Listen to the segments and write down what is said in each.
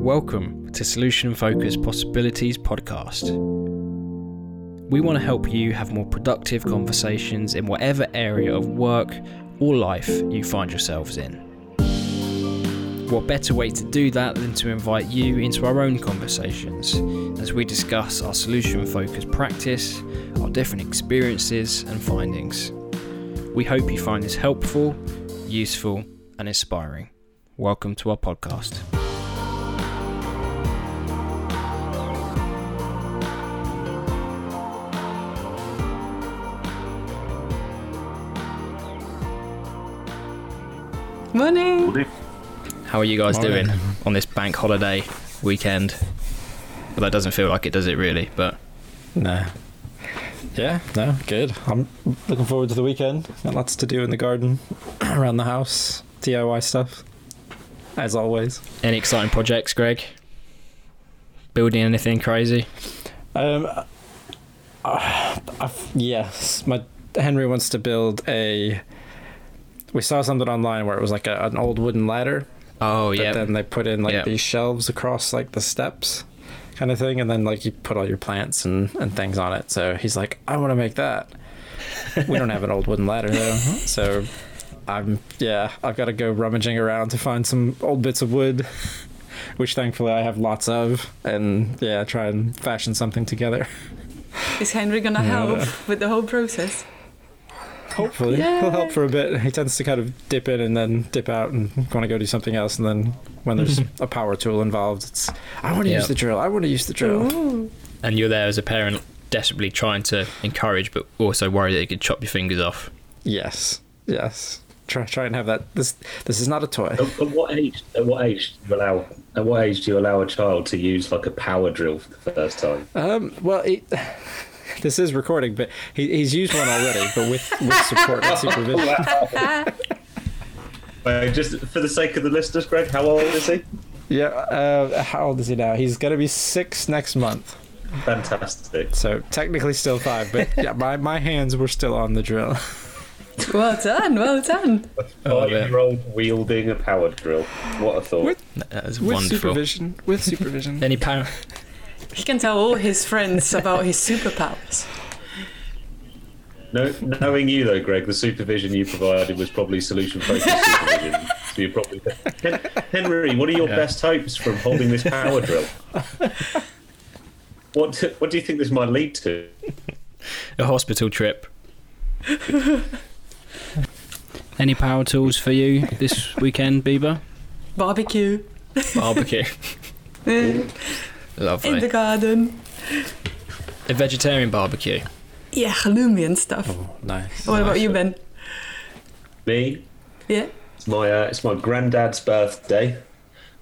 Welcome to Solution Focused Possibilities Podcast. We want to help you have more productive conversations in whatever area of work or life you find yourselves in. What better way to do that than to invite you into our own conversations as we discuss our solution focused practice, our different experiences and findings. We hope you find this helpful, useful, and inspiring. Welcome to our podcast. Morning. How are you guys Morning. doing on this bank holiday weekend? Well, that doesn't feel like it, does it? Really, but No. Yeah, no, good. I'm looking forward to the weekend. Got lots to do in the garden, around the house, DIY stuff, as always. any exciting projects, Greg? Building anything crazy? Um, uh, I've, yes, my Henry wants to build a. We saw something online where it was like a, an old wooden ladder, Oh but yeah, then they put in like Yeah. these shelves across like the steps, kind of thing, and then like you put all your plants and and things on it. So he's like, I want to make that. we don't have an old wooden ladder though, so I'm yeah, I've got to go rummaging around to find some old bits of wood, which thankfully I have lots of, and yeah, try and fashion something together. Is Henry gonna help with the whole process? Hopefully, he'll help for a bit. He tends to kind of dip in and then dip out and want to go do something else. And then when there's a power tool involved, it's I want to Yeah. use the drill. I want to use the drill. Ooh. and you're there as a parent, desperately trying to encourage, but also worried that you could chop your fingers off. Yes, yes. Try try and have that. This this is not a toy. At, at what age? At what age do you allow? At what age do you allow a child to use like a power drill for the first time? Um. Well, it, this is recording, but he, he's used one already, but with with support and supervision. Uh, just for the sake of the listeners, Greg, how old is he? Yeah. Uh, how old is he now? He's gonna be six next month. Fantastic. So technically still five, but yeah, my my hands were still on the drill. Well done, well done. Oh, yeah. Five-year-old wielding a power drill. What a thought. With- That is With wonderful. supervision. With supervision. Any power? He can tell all his friends about his superpowers. No, knowing you though, Greg, the supervision you provided was probably solution-focused supervision. So you probably Henry, what are your Yeah. best hopes from holding this power drill? What What do you think this might lead to? A hospital trip. Any power tools for you this weekend, Biba? Barbecue Barbecue. in Lovely. the garden. A vegetarian barbecue. Yeah, halloumi and stuff. Oh, nice. what about you, Ben? Me, Yeah. It's my uh, it's my granddad's birthday,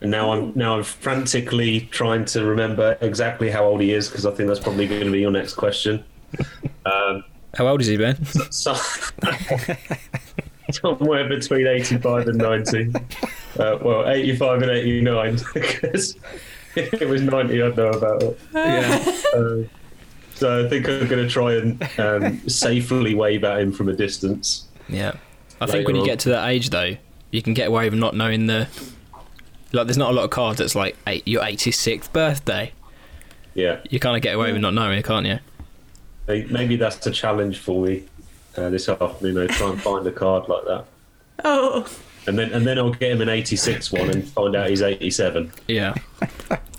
and now I'm now I'm frantically trying to remember exactly how old he is because I think that's probably going to be your next question. Um, How old is he, Ben? so, somewhere between eighty-five and ninety. Uh, well, eighty-five and eighty-nine because if it was ninety, I'd know about it. Yeah. Uh, so I think I'm going to try and um, safely wave at him from a distance. Yeah. I think Later when you on. get to that age, though, you can get away with not knowing the. Like, there's not a lot of cards that's like eight, your 86th birthday. Yeah. You kind of get away with not knowing, it, can't you? Maybe that's a challenge for me uh, this afternoon. though, try and find a card like that, Oh, and then and then I'll get him an '86 one and find out he's '87. Yeah.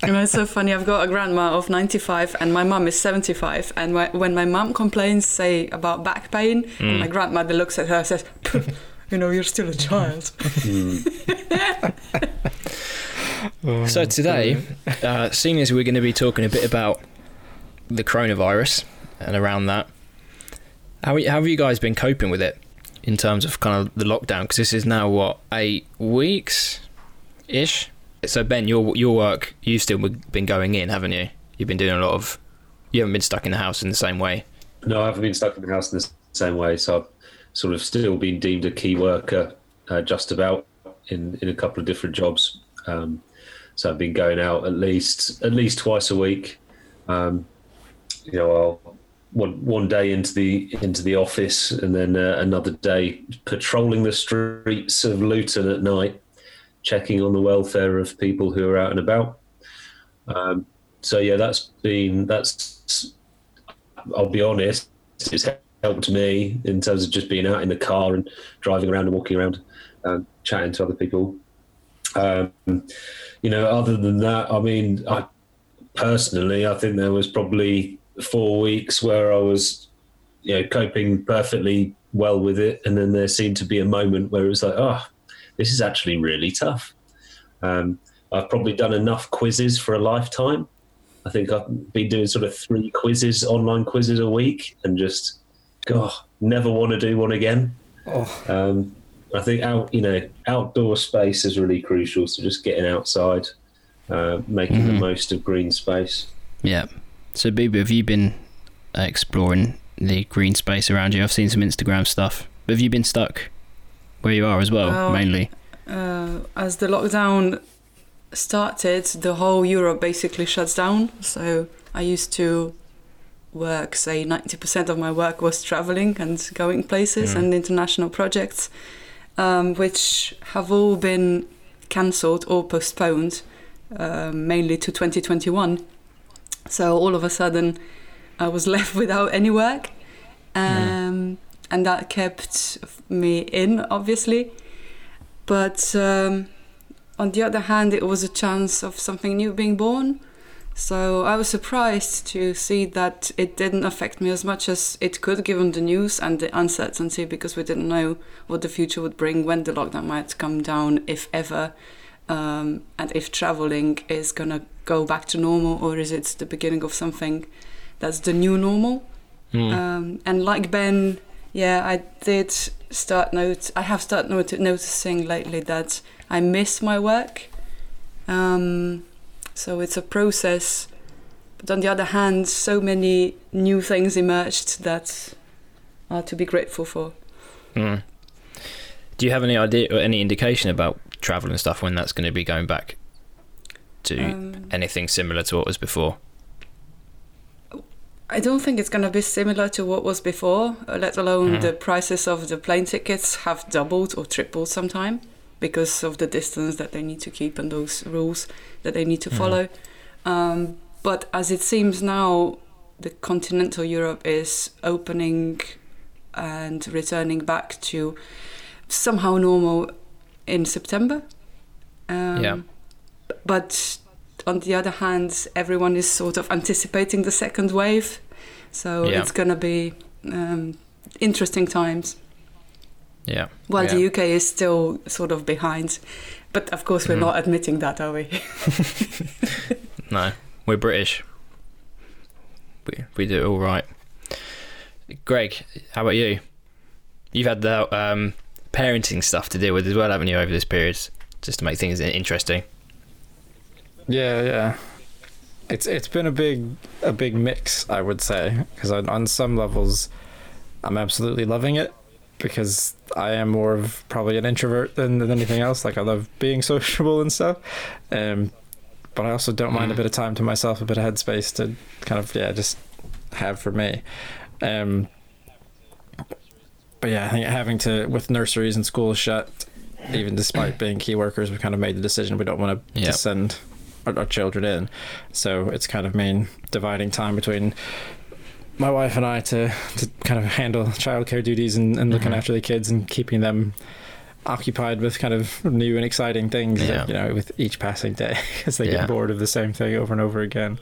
You know, it's so funny. I've got a grandma of 95 and my mum is 75. And wh- when my mum complains, say, about back pain, and my grandmother looks at her and says, You know, you're still a child. Hmm. So um, today, uh, seeing as we're going to be talking a bit about the coronavirus and around that, how, how have you guys been coping with it in terms of kind of the lockdown? Because this is now what eight weeks ish. So Ben, your your work you've still been going in, haven't you? You've been doing a lot of. You haven't been stuck in the house in the same way. No, I haven't been stuck in the house in the same way, so I've sort of still been deemed a key worker, uh, just about in in a couple of different jobs. Um, so I've been going out at least at least twice a week. Um, you know, I'll one one day into the into the office, and then uh, another day patrolling the streets of Luton at night, checking on the welfare of people who are out and about. Um, so yeah, that's been that's. I'll be honest, it's helped me in terms of just being out in the car and driving around and walking around, and chatting to other people. Um, you know, other than that, I mean, I personally, I think there was probably four weeks where I was, you know, coping perfectly well with it, and then there seemed to be a moment where it was like, oh, this is actually really tough. Um, I've probably done enough quizzes for a lifetime. I think I've been doing sort of three quizzes, online quizzes a week, and just, God, never want to do one again. Oh. Um, I think out, you know, outdoor space is really crucial. So just getting outside, uh, making the Mhm. most of green space. Yeah. So, Biba, have you been uh, exploring the green space around you? I've seen some Instagram stuff. Have you been stuck where you are as well, Well, mainly? Uh, as the lockdown started, the whole Europe basically shuts down. So I used to work, say 90% of my work was traveling and going places Mm. and international projects, um, which have all been cancelled or postponed, um, mainly to 2021. So all of a sudden, I was left without any work. Um, And that kept me in, obviously. But um, on the other hand, it was a chance of something new being born. So I was surprised to see that it didn't affect me as much as it could, given the news and the uncertainty, because we didn't know what the future would bring, when the lockdown might come down, if ever, um, and if traveling is gonna go back to normal or is it the beginning of something that's the new normal. Mm. Um, and like Ben, yeah, I did start note. I have started not- noticing lately that I miss my work. Um, so it's a process. But on the other hand, so many new things emerged that are to be grateful for. Mm. Do you have any idea or any indication about travel and stuff when that's going to be going back to Um, anything similar to what was before? I don't think it's going to be similar to what was before, uh, let alone Mhm. the prices of the plane tickets have doubled or tripled sometime because of the distance that they need to keep and those rules that they need to Mhm. follow. Um, but as it seems now, the continental Europe is opening and returning back to somehow normal in September. Um, Yeah. But on the other hand, everyone is sort of anticipating the second wave, so Yeah. it's gonna be um, interesting times. Yeah. While yeah. the UK is still sort of behind, but of course we're Mhm. not admitting that, are we? No, we're British. We we do it all right. Greg, how about you? You've had the um, parenting stuff to deal with as well, haven't you, over this period, just to make things interesting. Yeah, yeah. It's it's been a big a big mix, I would say, because on, on some levels, I'm absolutely loving it because I am more of probably an introvert than, than anything else. Like I love being sociable and stuff, um, but I also don't mind a Mhm. bit of time to myself, a bit of headspace to kind of yeah just have for me. Um, but yeah, I think having to with nurseries and schools shut, even despite being key workers, we've kind of made the decision we don't want to, Yep. to send our, children in. So it's kind of mean dividing time between my wife and I to, to kind of handle childcare duties and, and looking Mhm. after the kids and keeping them occupied with kind of new and exciting things, Yeah. you know, with each passing day because they Yeah. get bored of the same thing over and over again.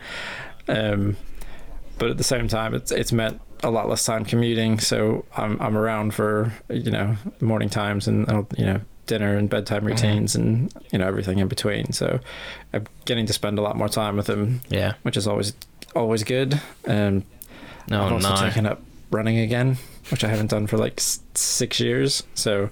Um, but at the same time, it's it's meant a lot less time commuting, so I'm I'm around for you know morning times and you know dinner and bedtime Mhm. routines and you know everything in between. So I'm getting to spend a lot more time with him, Yeah. which is always always good. Um, Oh I've also no. taken up running again, which I haven't done for like six years. So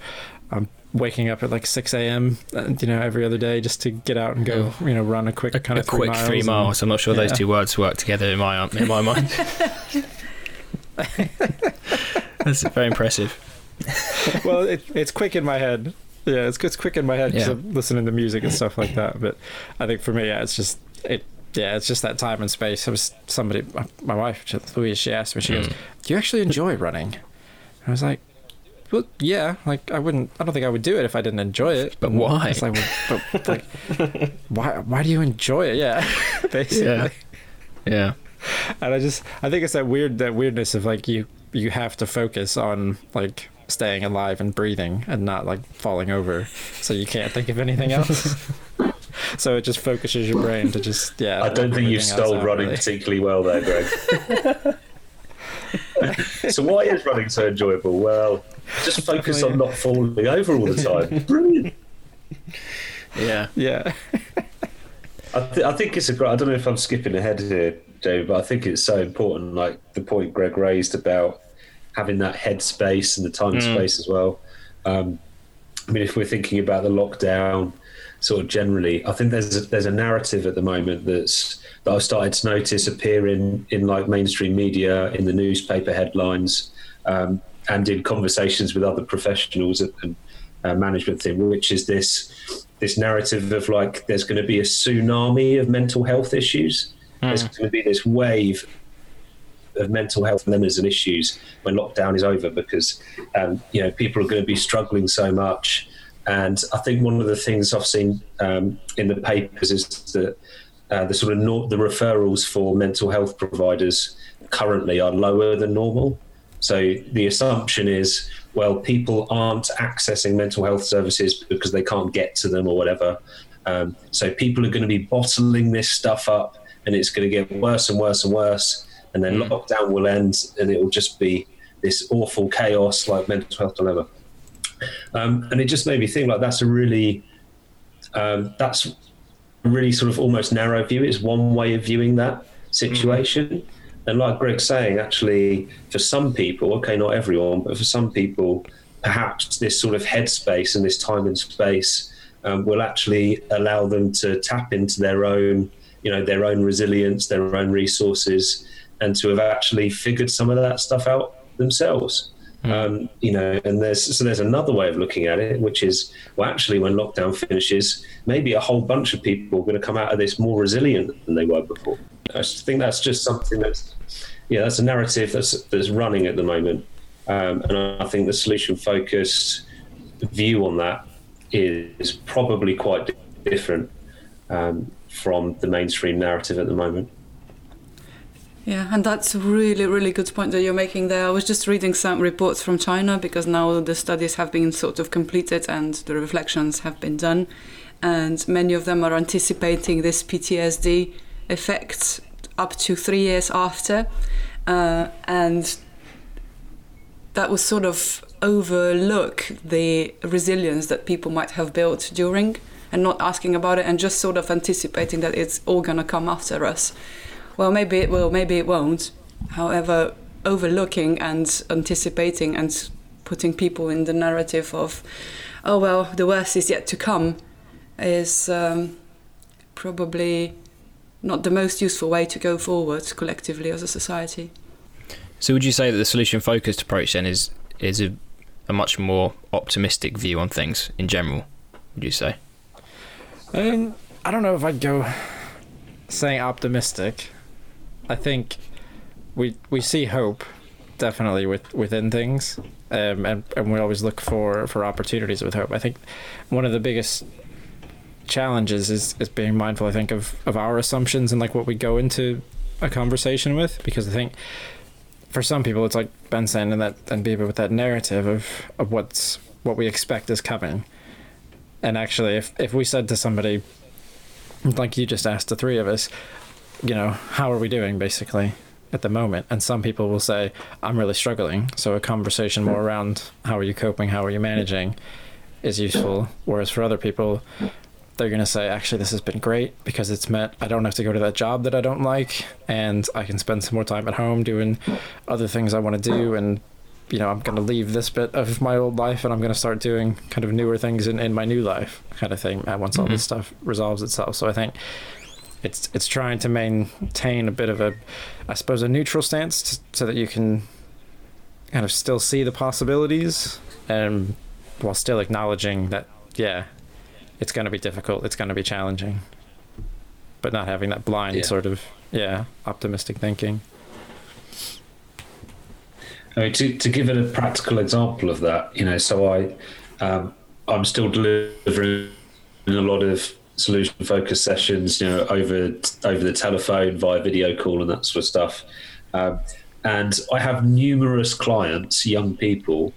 I'm waking up at like 6 a.m. uh, you know every other day just to get out and go you know run a quick a, kind a of three quick miles three and- miles. I'm not sure those two words work together in my in my mind. That's very impressive. well, it, it's quick in my head. Yeah, it's it's quick in my head because Yeah. I'm listening to music and stuff like that. But I think for me, yeah, it's just it. Yeah, it's just that time and space. It was somebody, my, my wife, Louise, she asked me, she goes, Mm. "Do you actually enjoy running?" And I was like, well, yeah. Like I wouldn't. I don't think I would do it if I didn't enjoy it. But why? It's like, but, like, why? Why do you enjoy it? Yeah, basically. Yeah. Yeah. And I just, I think it's that weird, that weirdness of like you, you have to focus on like staying alive and breathing and not like falling over, so you can't think of anything else. so it just focuses your brain to just yeah. I don't think you everything else stole running really. particularly well there, Greg. so why is running so enjoyable? Well, just focus on not falling over all the time. Brilliant. Yeah. Yeah. I, th- I think it's a great. I don't know if I'm skipping ahead here, Jamie, but I think it's so important. Like the point Greg raised about having that headspace and the time and space as well. Um, I mean, if we're thinking about the lockdown, sort of generally, I think there's a, there's a narrative at the moment that's that I've started to notice appearing in like mainstream media, in the newspaper headlines, um, and in conversations with other professionals and, uh, management thing, which is this this narrative of like there's going to be a tsunami of mental health issues. There's going to be this wave of mental health dilemmas and issues when lockdown is over because um, you know people are going to be struggling so much. And I think one of the things I've seen um, in the papers is that uh, the sort of nor- the referrals for mental health providers currently are lower than normal. So the assumption is, well, people aren't accessing mental health services because they can't get to them or whatever. Um, so people are going to be bottling this stuff up, and it's going to get worse and worse and worse. And then lockdown will end, and it will just be this awful chaos like mental health dilemma. Um, and it just made me think like that's a really um, that's a really sort of almost narrow view. It's one way of viewing that situation. And like Greg's saying, actually, for some people, okay, not everyone, but for some people, perhaps this sort of headspace and this time and space um, will actually allow them to tap into their own, you know, their own resilience, their own resources, and to have actually figured some of that stuff out themselves. Um, you know, and there's so there's another way of looking at it, which is well, actually, when lockdown finishes, maybe a whole bunch of people are going to come out of this more resilient than they were before. I think that's just something that's yeah, that's a narrative that's that's running at the moment, um, and I think the solution focused view on that is probably quite different um, from the mainstream narrative at the moment. Yeah, and that's a really, really good point that you're making there. I was just reading some reports from China because now the studies have been sort of completed and the reflections have been done. And many of them are anticipating this PTSD effect up to three years after. Uh, and that was sort of overlook the resilience that people might have built during and not asking about it and just sort of anticipating that it's all going to come after us well maybe it will maybe it won't however overlooking and anticipating and putting people in the narrative of oh well the worst is yet to come is um, probably not the most useful way to go forward collectively as a society So would you say that the solution focused approach then is is a, a much more optimistic view on things in general? Would you say? Um, I don't know if I'd go saying optimistic. I think we we see hope definitely with within things, um, and and we always look for for opportunities with hope. I think one of the biggest challenges is is being mindful. I think of of our assumptions and like what we go into a conversation with, because I think for some people it's like Ben saying and that and people with that narrative of of what's what we expect is coming. And actually, if if we said to somebody, like you just asked the three of us, you know, how are we doing basically at the moment? And some people will say, I'm really struggling. So a conversation more around how are you coping, how are you managing is useful. Whereas for other people, they're going to say, actually, this has been great because it's meant I don't have to go to that job that I don't like and I can spend some more time at home doing other things I want to do. And, you know, I'm going to leave this bit of my old life and I'm going to start doing kind of newer things in, in my new life kind of thing uh, once all this stuff resolves itself. So I think it's it's trying to maintain a bit of a, I suppose, a neutral stance t- so that you can kind of still see the possibilities and while still acknowledging that, yeah, it's going to be difficult, it's going to be challenging, but not having that blind Yeah. sort of, yeah, optimistic thinking. I mean, to, to give it a practical example of that, you know, so I, um, I'm still delivering a lot of solution focused sessions, you know, over over the telephone, via video call, and that sort of stuff. Um, and I have numerous clients, young people,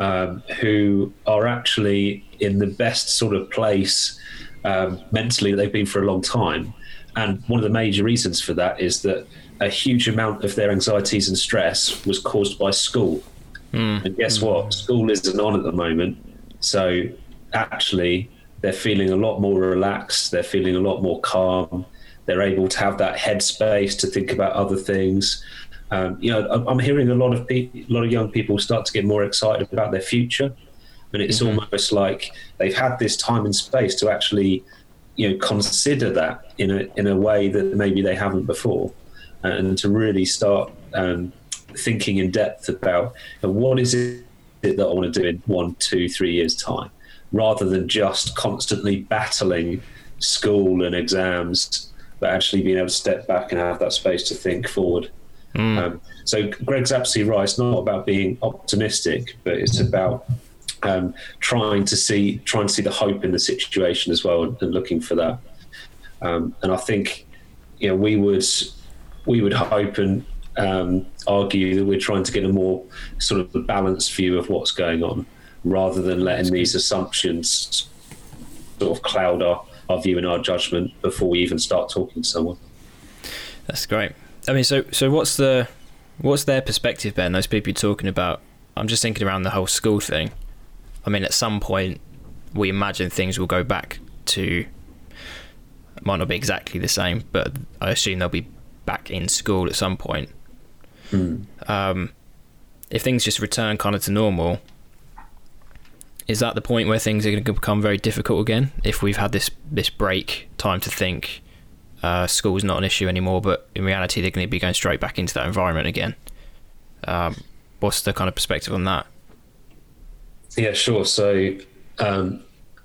um, who are actually in the best sort of place um, mentally that they've been for a long time. And one of the major reasons for that is that a huge amount of their anxieties and stress was caused by school. Mm. And guess what? School isn't on at the moment. So actually, they're feeling a lot more relaxed. They're feeling a lot more calm. They're able to have that headspace to think about other things. Um, you know, I'm hearing a lot of people, a lot of young people start to get more excited about their future, and it's mm-hmm. almost like they've had this time and space to actually, you know, consider that in a in a way that maybe they haven't before, and to really start um, thinking in depth about you know, what is it that I want to do in one, two, three years time, rather than just constantly battling school and exams, but actually being able to step back and have that space to think forward. Mm. Um, so Greg's absolutely right. It's not about being optimistic, but it's about um, trying to see trying to see the hope in the situation as well, and, and looking for that. Um, and I think you know we would we would hope and um, argue that we're trying to get a more sort of balanced view of what's going on, rather than letting these assumptions sort of cloud our, our view and our judgment before we even start talking to someone. That's great. I mean, so so what's the what's their perspective, Ben? Those people you're talking about. I'm just thinking around the whole school thing. I mean, at some point, we imagine things will go back to. Might not be exactly the same, but I assume they'll be back in school at some point. Mm. Um, if things just return kind of to normal, is that the point where things are going to become very difficult again? If we've had this this break, time to think, uh, school's not an issue anymore, but in reality, they're going to be going straight back into that environment again. Um, what's the kind of perspective on that? Yeah, sure. So, um,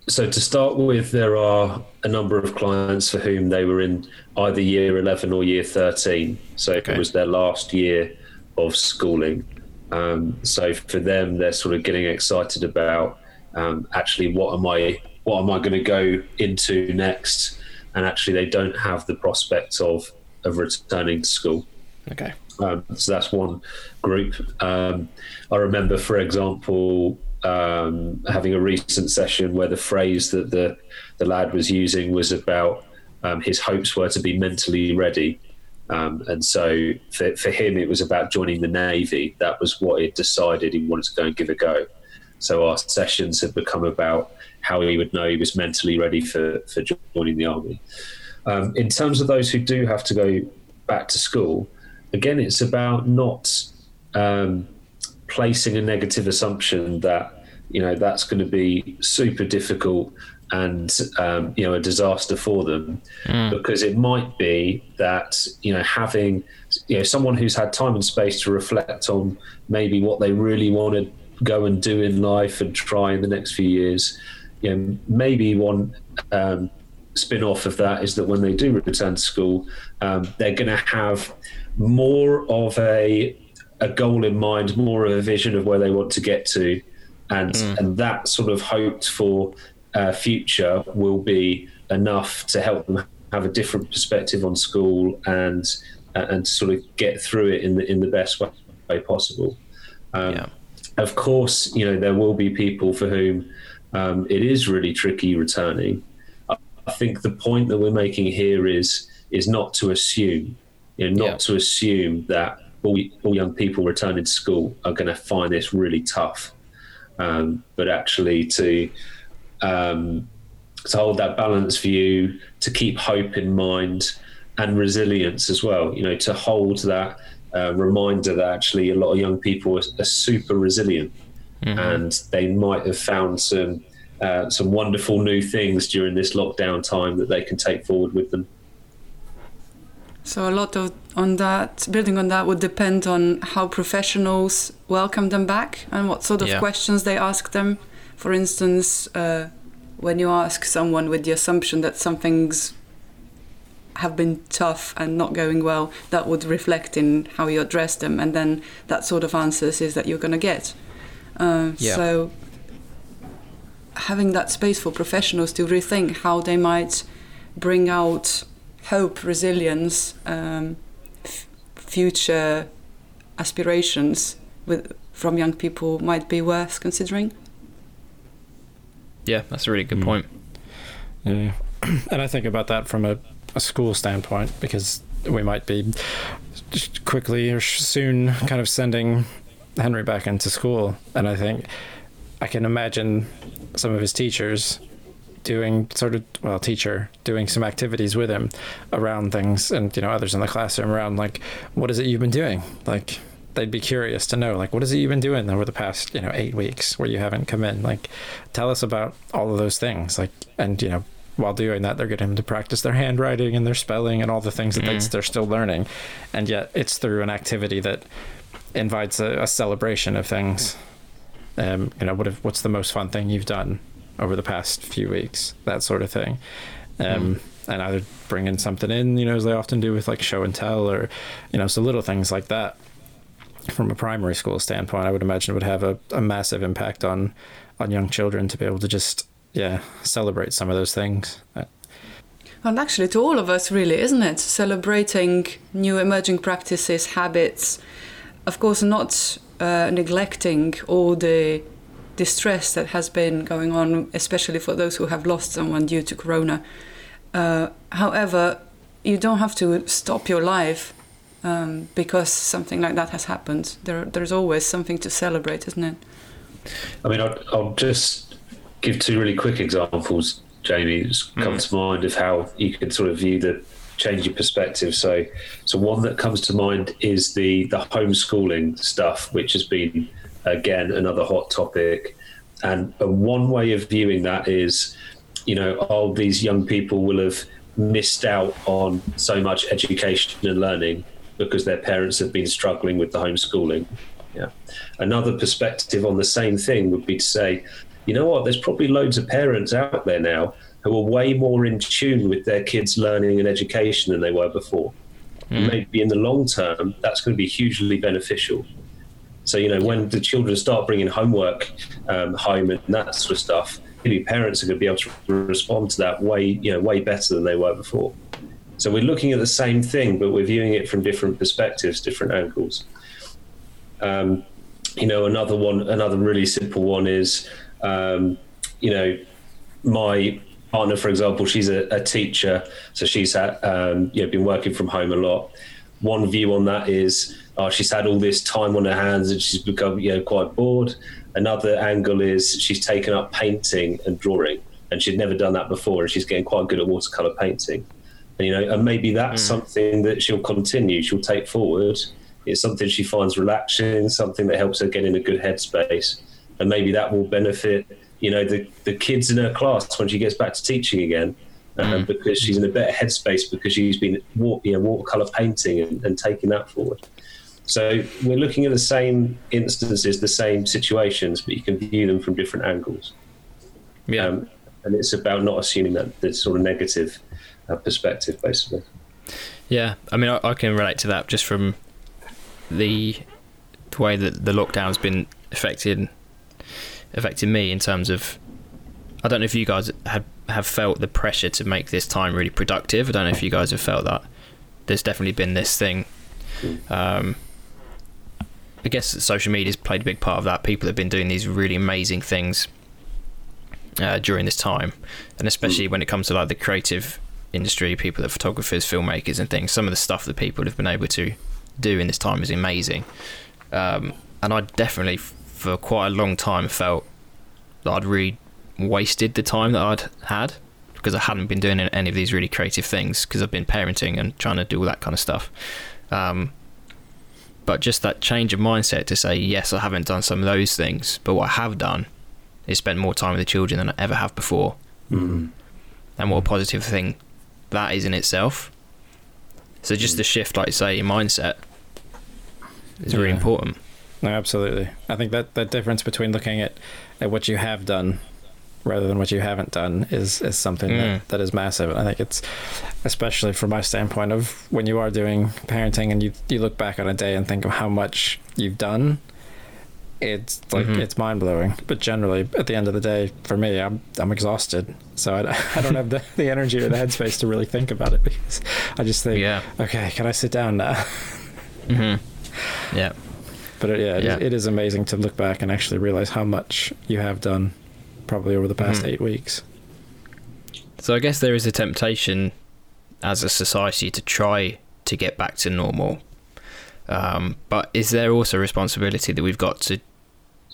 so to start with, there are a number of clients for whom they were in either year 11 or year 13. So okay. it was their last year of schooling. Um, so for them, they're sort of getting excited about um, actually what am I what am I going to go into next? and actually they don't have the prospect of of returning to school. Okay. Um, so that's one group. Um, I remember, for example, um, having a recent session where the phrase that the the lad was using was about um, his hopes were to be mentally ready. Um, and so for, for him, it was about joining the Navy. That was what he decided he wanted to go and give a go. So our sessions have become about how he would know he was mentally ready for, for joining the army. Um, in terms of those who do have to go back to school, again, it's about not um, placing a negative assumption that you know that's going to be super difficult and um, you know a disaster for them mm. because it might be that you know having you know someone who's had time and space to reflect on maybe what they really want to go and do in life and try in the next few years you know, maybe one um, spin off of that is that when they do return to school, um, they're going to have more of a a goal in mind, more of a vision of where they want to get to, and mm. and that sort of hoped for uh, future will be enough to help them have a different perspective on school and uh, and sort of get through it in the in the best way, way possible. Um, yeah. Of course, you know there will be people for whom um, it is really tricky returning. I think the point that we're making here is is not to assume, you know, not yeah. to assume that all, all young people returning to school are going to find this really tough, um, but actually to um, to hold that balanced view, to keep hope in mind, and resilience as well. You know, to hold that uh, reminder that actually a lot of young people are, are super resilient mm-hmm. and they might have found some uh, some wonderful new things during this lockdown time that they can take forward with them. So a lot of on that building on that would depend on how professionals welcome them back and what sort of yeah. questions they ask them. For instance, uh, when you ask someone with the assumption that something's have been tough and not going well, that would reflect in how you address them, and then that sort of answers is that you're going to get. Uh, Yeah. So having that space for professionals to rethink how they might bring out hope, resilience, um, f- future aspirations with from young people might be worth considering. Yeah, that's a really good Mm. point. Yeah. And I think about that from a, a school standpoint because we might be quickly or soon kind of sending Henry back into school. And I think I can imagine some of his teachers doing sort of, well, teacher doing some activities with him around things and, you know, others in the classroom around like, what is it you've been doing? Like, they'd be curious to know like what is it you've been doing over the past you know eight weeks where you haven't come in like tell us about all of those things like and you know while doing that they're getting them to practice their handwriting and their spelling and all the things that they, Mhm. they're still learning. And yet it's through an activity that invites a, a celebration of things. Um you know what if, what's the most fun thing you've done over the past few weeks? That sort of thing. Um and either bringing something in you know as they often do with like show and tell or you know so little things like that. From a primary school standpoint, I would imagine would have a, a massive impact on on young children to be able to just yeah celebrate some of those things. And actually, to all of us, really, isn't it? Celebrating new emerging practices, habits, of course, not uh, neglecting all the distress that has been going on, especially for those who have lost someone due to corona. Uh, however, you don't have to stop your life um, because something like that has happened. There, there's always something to celebrate, isn't it? I mean, I'll, I'll just give two really quick examples, Jamie, that's come to mind of how you can sort of view the change in perspective. So, so one that comes to mind is the the homeschooling stuff, which has been again another hot topic. And uh, one way of viewing that is, you know, all these young people will have missed out on so much education and learning because their parents have been struggling with the homeschooling. Yeah. Another perspective on the same thing would be to say, you know what, there's probably loads of parents out there now who are way more in tune with their kids' learning and education than they were before. And maybe in the long term, that's going to be hugely beneficial. So, you know, when the children start bringing homework um, home and that sort of stuff, maybe parents are going to be able to respond to that way, you know, way better than they were before. So we're looking at the same thing, but we're viewing it from different perspectives, different angles. Um, you know, another one, another really simple one is, um, you know, my partner, for example, she's a, a teacher, so she's had, um, you know, been working from home a lot. One view on that is, oh, she's had all this time on her hands and she's become, you know, quite bored. Another angle is she's taken up painting and drawing, and she'd never done that before, and she's getting quite good at watercolor painting. And, you know, and maybe that's something that she'll continue, she'll take forward. It's something she finds relaxing, something that helps her get in a good headspace, and maybe that will benefit, you know, the the kids in her class when she gets back to teaching again, um, because she's in a better headspace because she's been you know, watercolor painting and, and taking that forward. So we're looking at the same instances, the same situations, but you can view them from different angles. Yeah. Um, and it's about not assuming that the sort of negative uh, perspective, basically. Yeah, I mean, I, I can relate to that just from the, the way that the lockdown's been affected me in terms of. I don't know if you guys have have felt the pressure to make this time really productive. I don't know if you guys have felt that. There's definitely been this thing. Um, I guess social media's played a big part of that. People have been doing these really amazing things uh, during this time, and especially when it comes to like the creative industry, people that photographers, filmmakers, and things. Some of the stuff that people have been able to do in this time is amazing. Um, and I definitely, for quite a long time, felt that I'd really wasted the time that I'd had because I hadn't been doing any of these really creative things because I've been parenting and trying to do all that kind of stuff. Um, but just that change of mindset to say, yes, I haven't done some of those things, but what I have done is spent more time with the children than I ever have before. Mm. And what a positive thing that is in itself. So just the shift, like you say, in mindset is really important. No, absolutely. I think that that difference between looking at, at what you have done rather than what you haven't done is is something Mm. that, that is massive. And I think it's especially from my standpoint of when you are doing parenting and you you look back on a day and think of how much you've done. It's like Mhm. it's mind blowing, but generally at the end of the day, for me, I'm I'm exhausted, so I, I don't have the, the energy or the headspace to really think about it because I just think, Yeah. okay, can I sit down now? hmm Yeah. But it, yeah, it, Yeah. Is, it is amazing to look back and actually realize how much you have done, probably over the past Mhm. eight weeks. So I guess there is a temptation as a society to try to get back to normal. Um, but is there also a responsibility that we've got to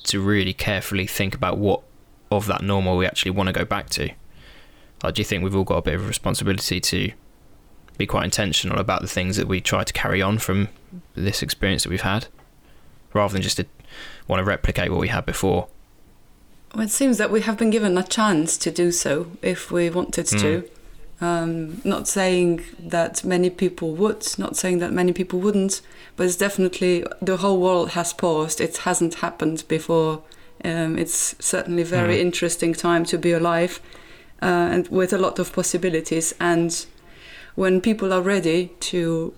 to really carefully think about what of that normal we actually want to go back to? Or do you think we've all got a bit of a responsibility to be quite intentional about the things that we try to carry on from this experience that we've had, rather than just to want to replicate what we had before? Well, it seems that we have been given a chance to do so if we wanted to. Um, not saying that many people would, not saying that many people wouldn't, but it's definitely the whole world has paused. It hasn't happened before. Um, it's certainly a very Mm. interesting time to be alive, uh, and with a lot of possibilities. And when people are ready to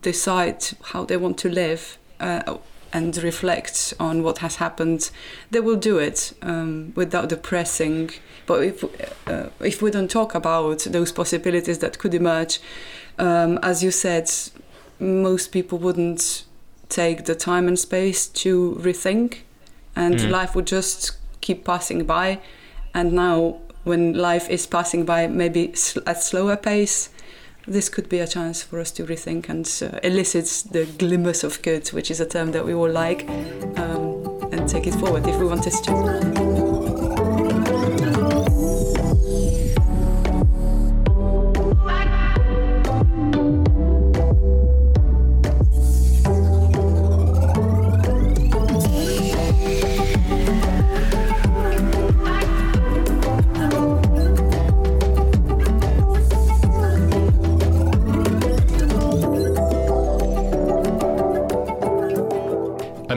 decide how they want to live uh, and reflect on what has happened, they will do it um, without depressing. But if uh, if we don't talk about those possibilities that could emerge, um, as you said, most people wouldn't take the time and space to rethink, and Mm. life would just keep passing by. And now, when life is passing by, maybe at slower pace, this could be a chance for us to rethink and uh, elicit the glimmers of good, which is a term that we all like, um, and take it forward if we want us to.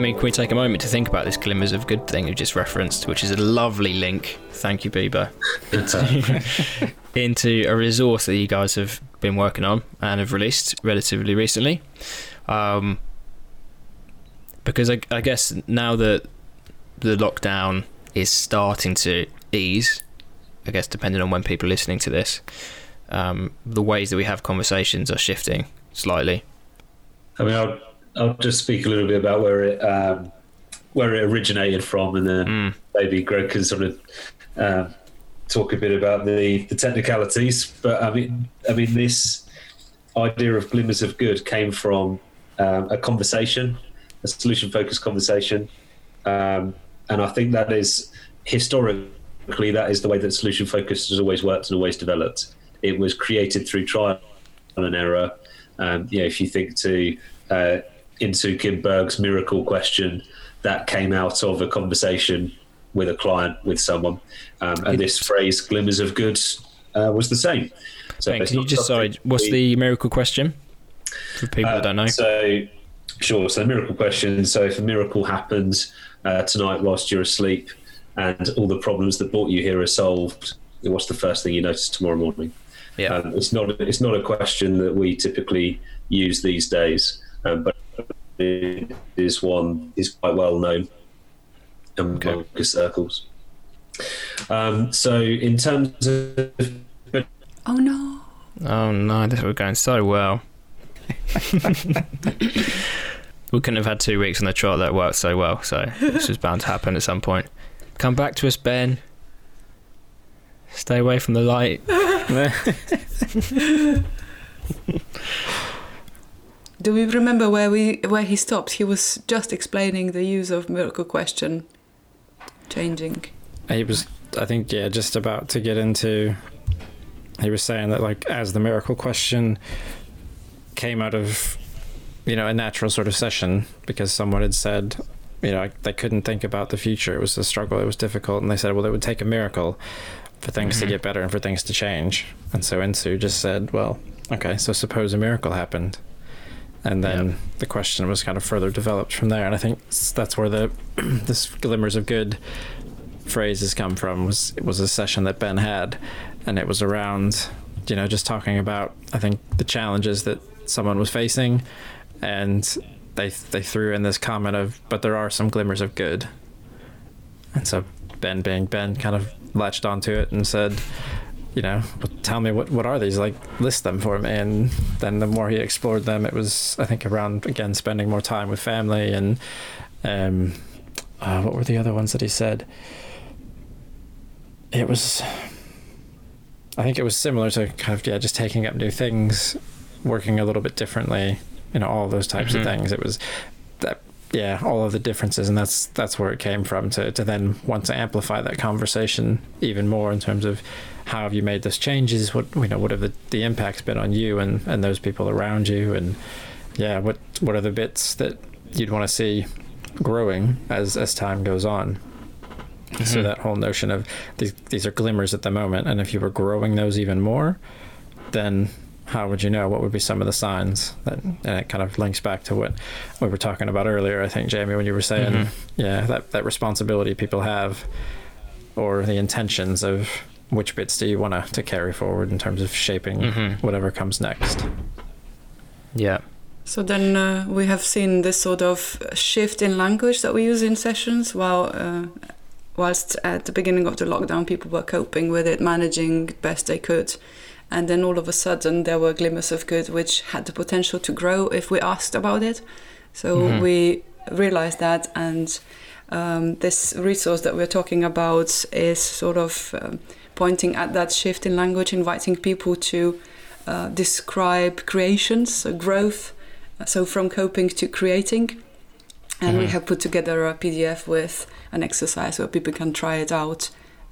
Mean, can we take a moment to think about this glimmers of good thing you just referenced, which is a lovely link, thank you, Biba, into, into a resource that you guys have been working on and have released relatively recently. Um, because I, I guess now that the lockdown is starting to ease, I guess depending on when people are listening to this, um, the ways that we have conversations are shifting slightly. I mean, I'll, I'll just speak a little bit about where it um, where it originated from, and then Mm. maybe Greg can sort of um, talk a bit about the, the technicalities. But I mean, I mean, this idea of glimmers of good came from um, a conversation, a solution focused conversation, um, and I think that is historically that is the way that solution focused has always worked and always developed. It was created through trial and error. Um, you know, if you think to uh, Insoo Kim Berg's miracle question, that came out of a conversation with a client, with someone, um, and this phrase "glimmers of good" uh, was the same. So Ben, can you just sorry? What's we- the miracle question for people that uh, don't know? So, sure. So, miracle question. So, if a miracle happens uh, tonight whilst you're asleep, and all the problems that brought you here are solved, what's the first thing you notice tomorrow morning? Yeah. Um, it's not. It's not a question that we typically use these days, um, but is one is quite well known in Okay. circles. Um, so, in terms of Oh no! Oh no, this was going so well. we couldn't have had two weeks on the trot that worked so well, so this was bound to happen at some point. Come back to us, Ben. Stay away from the light. Do we remember where we where he stopped? He was just explaining the use of miracle question changing. He was, I think, yeah, just about to get into. He was saying that, like, as the miracle question came out of, you know, a natural sort of session because someone had said, you know, they couldn't think about the future. It was a struggle. It was difficult, and they said, well, it would take a miracle for things Mhm. to get better and for things to change. And so Insoo just said, well, okay, so suppose a miracle happened. And then Yep. the question was kind of further developed from there. And I think that's where the this glimmers of good phrases come from was it was a session that Ben had, and it was around you know just talking about I think the challenges that someone was facing, and they they threw in this comment of but there are some glimmers of good, and so Ben being Ben kind of latched onto it and said. You know, tell me what what are these? Like, list them for me. And then the more he explored them, it was I think around again spending more time with family and um, uh, what were the other ones that he said? It was, I think it was similar to kind of yeah, just taking up new things, working a little bit differently, you know, all those types Mhm. of things. It was that yeah, all of the differences, and that's that's where it came from to to then want to amplify that conversation even more in terms of how have you made those changes? What you know, what have the, the impacts been on you and and those people around you, and yeah, what what are the bits that you'd want to see growing as as time goes on. So Mhm. that whole notion of these these are glimmers at the moment, and if you were growing those even more, then how would you know? What would be some of the signs? That and it kind of links back to what we were talking about earlier. I think Jamie, when you were saying, Mhm. yeah, that that responsibility people have, or the intentions of which bits do you want to to carry forward in terms of shaping Mhm. whatever comes next. Yeah. So then uh, we have seen this sort of shift in language that we use in sessions, while uh, whilst at the beginning of the lockdown people were coping with it, managing best they could, and then all of a sudden there were glimmers of good which had the potential to grow if we asked about it. So Mhm. we realized that, and um, this resource that we're talking about is sort of um, pointing at that shift in language, inviting people to uh, describe creations, so growth, so from coping to creating. And we Mhm. have put together a PDF with an exercise where people can try it out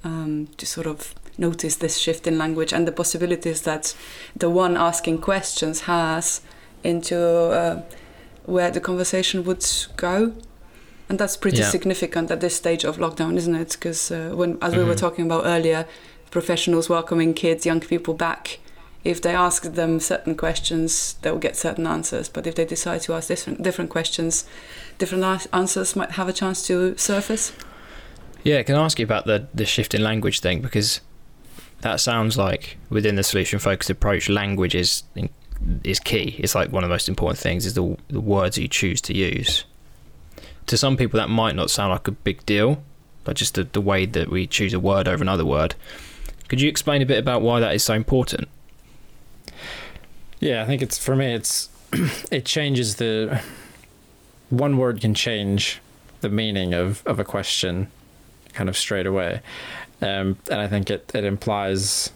um, to sort of notice this shift in language and the possibilities that the one asking questions has into uh, where the conversation would go. And that's pretty Yeah. significant at this stage of lockdown, isn't it? Because uh, when, as we were Mhm. talking about earlier, professionals welcoming kids, young people back. If they ask them certain questions, they'll get certain answers. But if they decide to ask different different questions, different answers might have a chance to surface. Yeah, can I ask you about the, the shift in language thing? Because that sounds like within the solution focused approach, language is is key. It's like one of the most important things is the the words you choose to use. To some people, that might not sound like a big deal, like just the, the way that we choose a word over another word. Could you explain a bit about why that is so important? Yeah, I think it's for me. It's it changes the one word can change the meaning of of a question, kind of straight away, um, and I think it it implies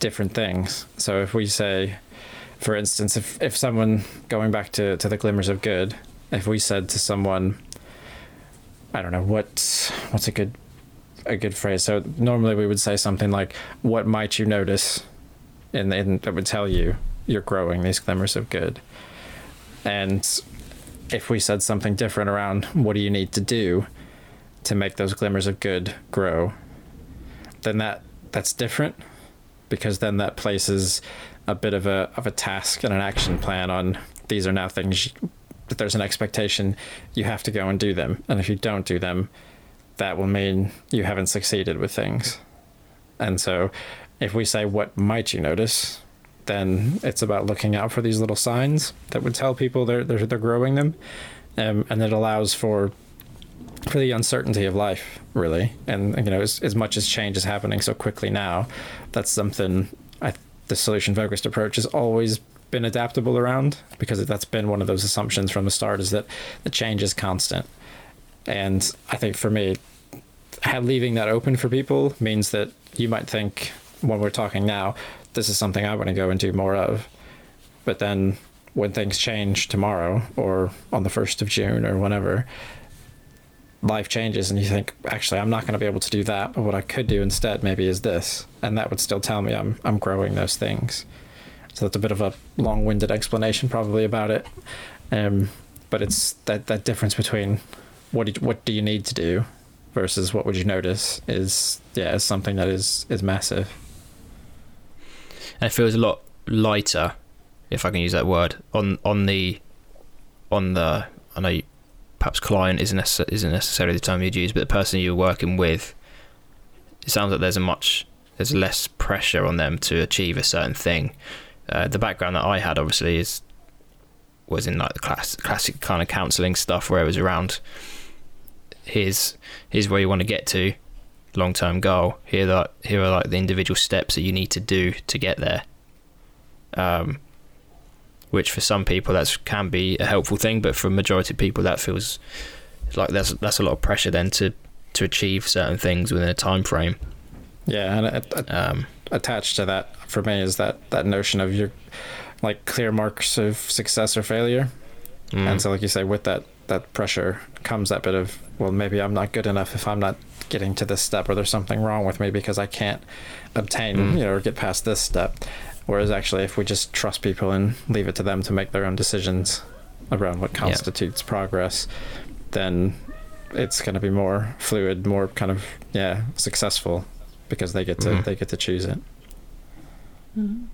different things. So if we say, for instance, if if someone going back to to the glimmers of good, if we said to someone, I don't know what what's a good a good phrase. So normally we would say something like, "What might you notice?" and then that would tell you you're growing these glimmers of good. And if we said something different around what do you need to do to make those glimmers of good grow, then that that's different because then that places a bit of a of a task and an action plan on these are now things you- that there's an expectation you have to go and do them and if you don't do them that will mean you haven't succeeded with things. And so if we say what might you notice? then it's about looking out for these little signs that would tell people they're they're, they're growing them. Um, and it allows for for the uncertainty of life really. And you know as, as much as change is happening so quickly now that's something I, the solution focused approach has always been adaptable around because that's been one of those assumptions from the start is that the change is constant and i think for me leaving that open for people means that you might think when we're talking now this is something i want to go and do more of. But then when things change tomorrow or on the 1st of june or whenever life changes and you think actually i'm not going to be able to do that but what i could do instead maybe is this. And that would still tell me i'm i'm growing those things. So that's a bit of a long-winded explanation probably about it. Um, but it's that that difference between what do you, what do you need to do versus what would you notice is yeah is something that is is massive and it feels a lot lighter, if I can use that word, on on the on the I know you, perhaps client isn't necess- isn't necessarily the term you'd use, but the person you're working with, it sounds like there's a much there's less pressure on them to achieve a certain thing. Uh, the background that I had obviously is was in like the class, classic kind of counselling stuff where it was around here's here's where you want to get to long term goal. Here that here are like the individual steps that you need to do to get there. Um, which for some people that can be a helpful thing, but for a majority of people that feels like that's that's a lot of pressure then to to achieve certain things within a time frame. Yeah, and it, it, um, attached to that for me is that that notion of your like clear marks of success or failure, mm. and so like you say, with that that pressure comes that bit of well, maybe I'm not good enough if I'm not getting to this step, or there's something wrong with me because I can't obtain mm. you know or get past this step. Whereas actually, if we just trust people and leave it to them to make their own decisions around what constitutes yeah. progress, then it's going to be more fluid, more kind of yeah successful because they get to mm. they get to choose it. Mm-hmm.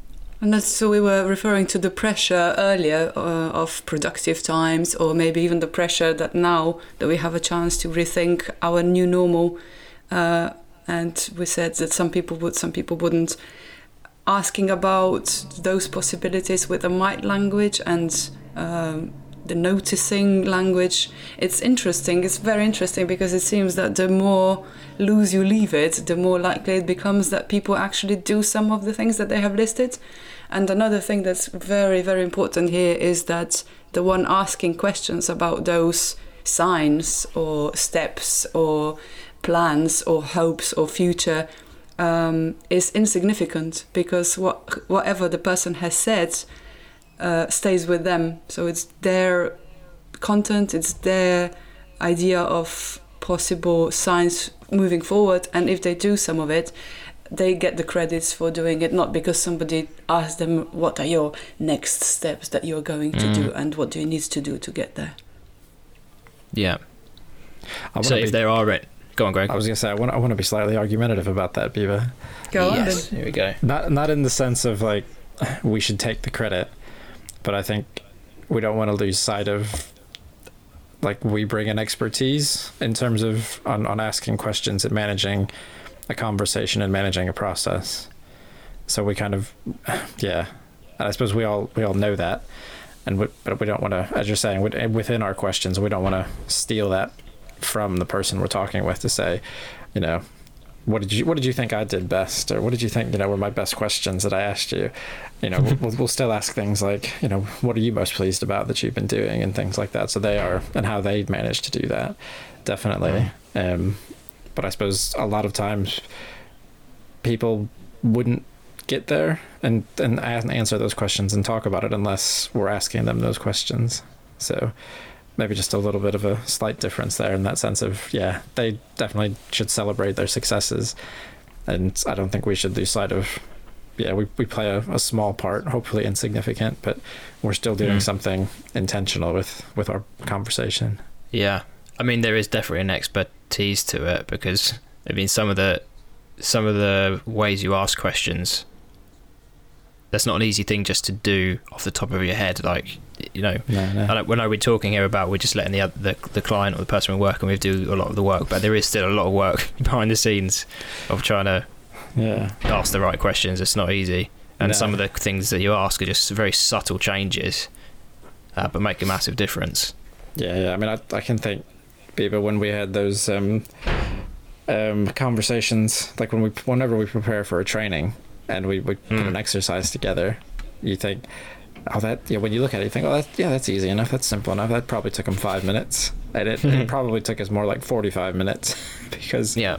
And so we were referring to the pressure earlier uh, of productive times, or maybe even the pressure that now that we have a chance to rethink our new normal. Uh, and we said that some people would, some people wouldn't. Asking about those possibilities with the might language and um, the noticing language. It's interesting. It's very interesting because it seems that the more loose you leave it, the more likely it becomes that people actually do some of the things that they have listed. And another thing that's very, very important here is that the one asking questions about those signs or steps or plans or hopes or future um, is insignificant because what whatever the person has said uh, stays with them. So it's their content, it's their idea of possible signs moving forward, and if they do some of it, they get the credits for doing it, not because somebody asked them what are your next steps that you're going to mm. do and what do you need to do to get there. Yeah. So if there are it, go on, Greg. I was gonna say I want I want to be slightly argumentative about that, Biba. Go on. Yes, here we go. Not not in the sense of like we should take the credit, but I think we don't want to lose sight of like we bring an expertise in terms of on, on asking questions and managing a conversation and managing a process. So we kind of yeah, and I suppose we all we all know that, and we, but we don't want to, as you're saying, within our questions, we don't want to steal that from the person we're talking with to say, you know, what did you what did you think I did best, or what did you think you know were my best questions that I asked you? You know, we'll, we'll still ask things like you know what are you most pleased about that you've been doing and things like that. So they are and how they managed to do that, definitely. Um, but I suppose a lot of times people wouldn't get there and and answer those questions and talk about it unless we're asking them those questions. So maybe just a little bit of a slight difference there in that sense of yeah they definitely should celebrate their successes and i don't think we should lose sight of yeah we, we play a, a small part hopefully insignificant but we're still doing mm. something intentional with with our conversation yeah i mean there is definitely an expertise to it because i mean some of the some of the ways you ask questions that's not an easy thing just to do off the top of your head like you know, no, no. when I we're talking here about we're just letting the, the the client or the person we're working with do a lot of the work, but there is still a lot of work behind the scenes of trying to yeah ask the right questions. It's not easy, and no. some of the things that you ask are just very subtle changes, uh, but make a massive difference. Yeah, yeah. I mean, I I can think, Biba, when we had those um, um, conversations, like when we whenever we prepare for a training and we, we put hmm. an exercise together, you think oh that yeah when you look at it you think oh that, yeah that's easy enough that's simple enough. That probably took him five minutes. And it, it probably took us more like 45 minutes because yeah.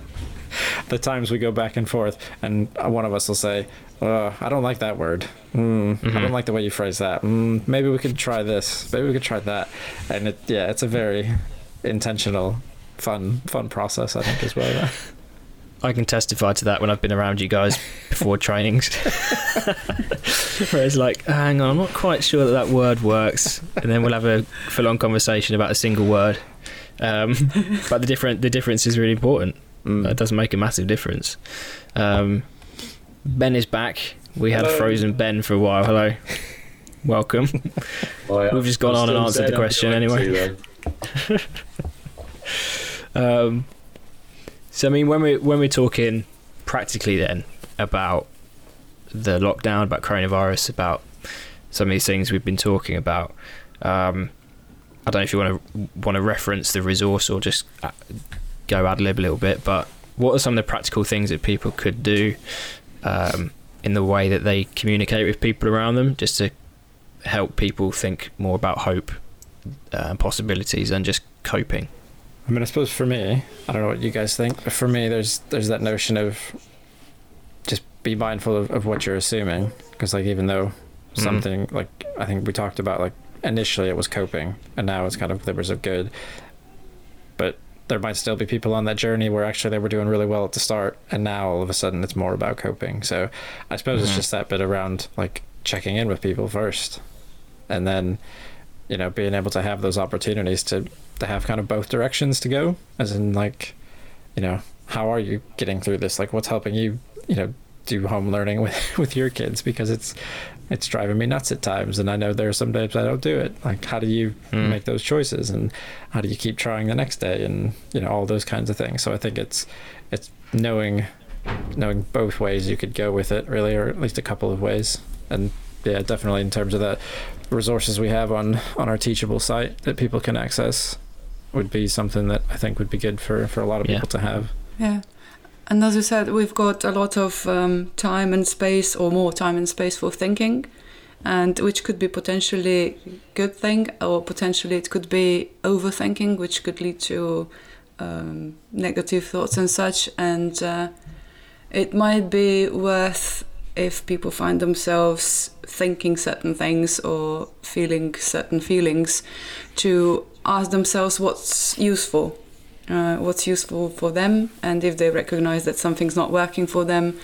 the times we go back and forth and one of us will say oh, i don't like that word. Mm, mm-hmm. i don't like the way you phrase that. Mm, maybe we could try this. Maybe we could try that. And it yeah it's a very intentional fun fun process i think as well I can testify to that when I've been around you guys before trainings. Where it's like, hang on, I'm not quite sure that that word works, and then we'll have a full-on conversation about a single word. Um, but the different the difference is really important. Mm. It doesn't make a massive difference. Um, ben is back. We had Hello. frozen Ben for a while. Hello, welcome. We've just gone on and answered the question anyway. um, so I mean, when we when we're talking practically then about the lockdown, about coronavirus, about some of these things we've been talking about. Um, I don't know if you want to want to reference the resource or just uh, go ad lib a little bit, but what are some of the practical things that people could do um, in the way that they communicate with people around them, just to help people think more about hope uh, possibilities and just coping? I mean, I suppose for me, I don't know what you guys think, but for me, there's there's that notion of just be mindful of, of what you're assuming, because like even though something like I think we talked about like initially it was coping, and now it's kind of livers of good, but there might still be people on that journey where actually they were doing really well at the start, and now all of a sudden it's more about coping. So I suppose Mhm. it's just that bit around like checking in with people first, and then you know being able to have those opportunities to to have kind of both directions to go as in like you know how are you getting through this? Like what's helping you you know do home learning with with your kids? Because it's it's driving me nuts at times and i know there are some days i don't do it. Like how do you Mm. make those choices? And how do you keep trying the next day? And you know all those kinds of things. So i think it's it's knowing knowing both ways you could go with it really or at least a couple of ways. And yeah definitely in terms of the resources we have on on our teachable site that people can access would be something that i think would be good for for a lot of Yeah. people to have Yeah. And as you said, we've got a lot of um, time and space, or more time and space for thinking, and which could be potentially good thing, or potentially it could be overthinking, which could lead to um, negative thoughts and such. And uh, it might be worth if people find themselves thinking certain things or feeling certain feelings, to ask themselves what's useful uh, what's useful for them, and if they recognize that something's not working for them,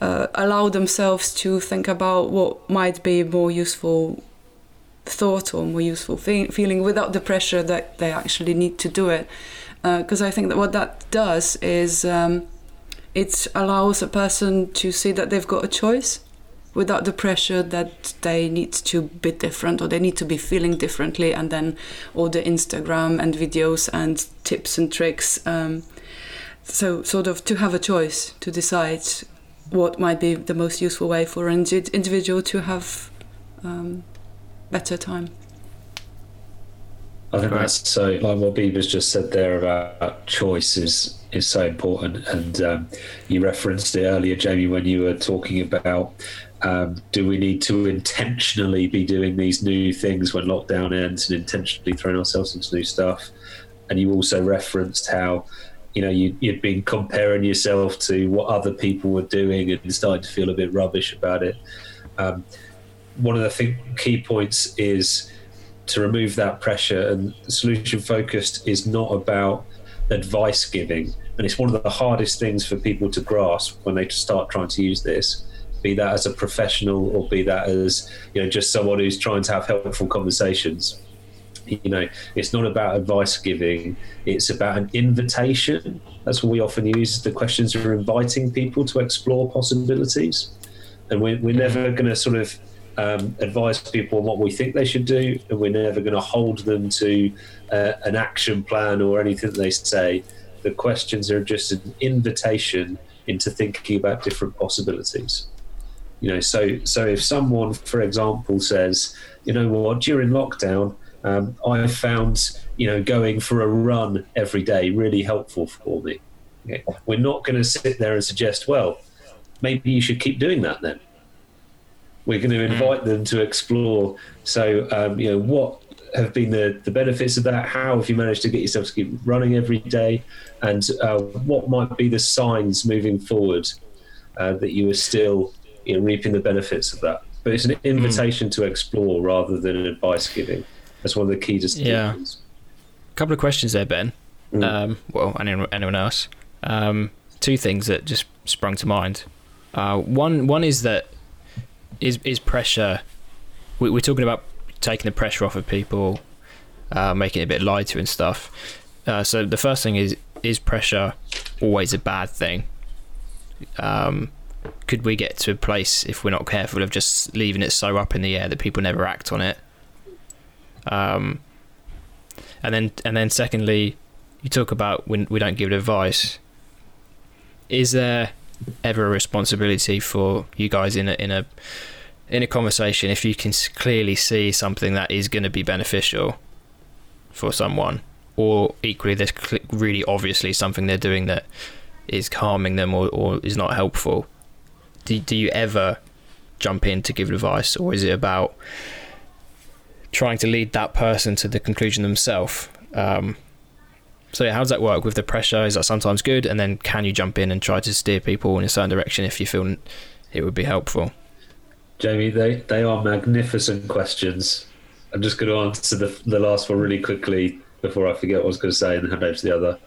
uh, allow themselves to think about what might be more useful thought or more useful fe- feeling without the pressure that they actually need to do it. Because I think that what that does is um, it allows a person to see that they've got a choice without the pressure that they need to be different or they need to be feeling differently and then all the Instagram and videos and tips and tricks. Um, so, sort of to have a choice to decide what might be the most useful way for an individual to have um, better time. I think that's so. Like what Biba's just said there about choice is so important, and um, you referenced it earlier, Jamie, when you were talking about um, do we need to intentionally be doing these new things when lockdown ends, and intentionally throwing ourselves into new stuff. And you also referenced how you know you, you'd been comparing yourself to what other people were doing and starting to feel a bit rubbish about it. Um, one of the key points is to remove that pressure and solution focused is not about advice giving and it's one of the hardest things for people to grasp when they start trying to use this be that as a professional or be that as you know just someone who's trying to have helpful conversations. You know it's not about advice giving it's about an invitation. That's what we often use the questions are inviting people to explore possibilities. And we're, we're never going to sort of um, advise people on what we think they should do, and we're never going to hold them to uh, an action plan or anything they say. The questions are just an invitation into thinking about different possibilities. You know, so so if someone, for example, says, you know what, during lockdown, um, I found you know going for a run every day really helpful for me. Okay. We're not going to sit there and suggest, well, maybe you should keep doing that then. We're going to invite them to explore. So, um, you know, what have been the, the benefits of that? How have you managed to get yourself to keep running every day? And uh, what might be the signs moving forward uh, that you are still you know, reaping the benefits of that? But it's an invitation to explore rather than an advice giving. That's one of the key distinctions. Yeah. A couple of questions there, Ben. Mm. Um, well, anyone, anyone else? Um, two things that just sprung to mind. Uh, one, one is that is is pressure. We, we're talking about taking the pressure off of people, uh, making it a bit lighter and stuff. Uh, so the first thing is is pressure always a bad thing? Um, could we get to a place if we're not careful of just leaving it so up in the air that people never act on it? Um, And then and then secondly, you talk about when we don't give advice. Is there ever a responsibility for you guys in a in a in a conversation if you can clearly see something that is going to be beneficial for someone, or equally there's really obviously something they're doing that is harming them or, or is not helpful? Do do you ever jump in to give advice, or is it about trying to lead that person to the conclusion themselves? Um, so yeah, how does that work with the pressure? Is that sometimes good, and then can you jump in and try to steer people in a certain direction if you feel it would be helpful? Jamie, they, they are magnificent questions. I'm just going to answer the, the last one really quickly before I forget what I was going to say and hand over to the other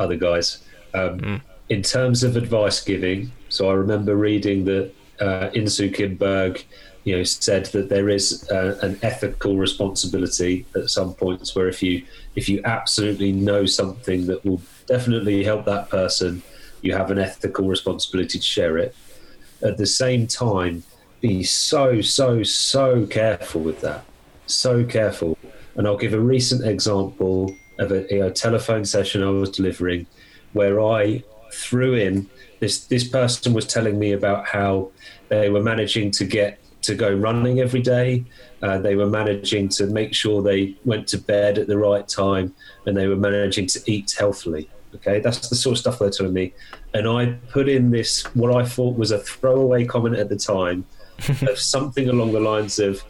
other guys. Um, In terms of advice giving, so I remember reading that uh, Insoo Kim Berg, you know, said that there is uh, an ethical responsibility at some points where if you if you absolutely know something that will definitely help that person, you have an ethical responsibility to share it. At the same time, be so so so careful with that. So careful. And i'll give a recent example of a, telephone session i was delivering where i threw in this this person was telling me about how they were managing to get to go running every day. Uh, they were managing to make sure they went to bed at the right time and they were managing to eat healthily. Okay that's the sort of stuff they're telling me. And i put in this what i thought was a throwaway comment at the time of something along the lines of,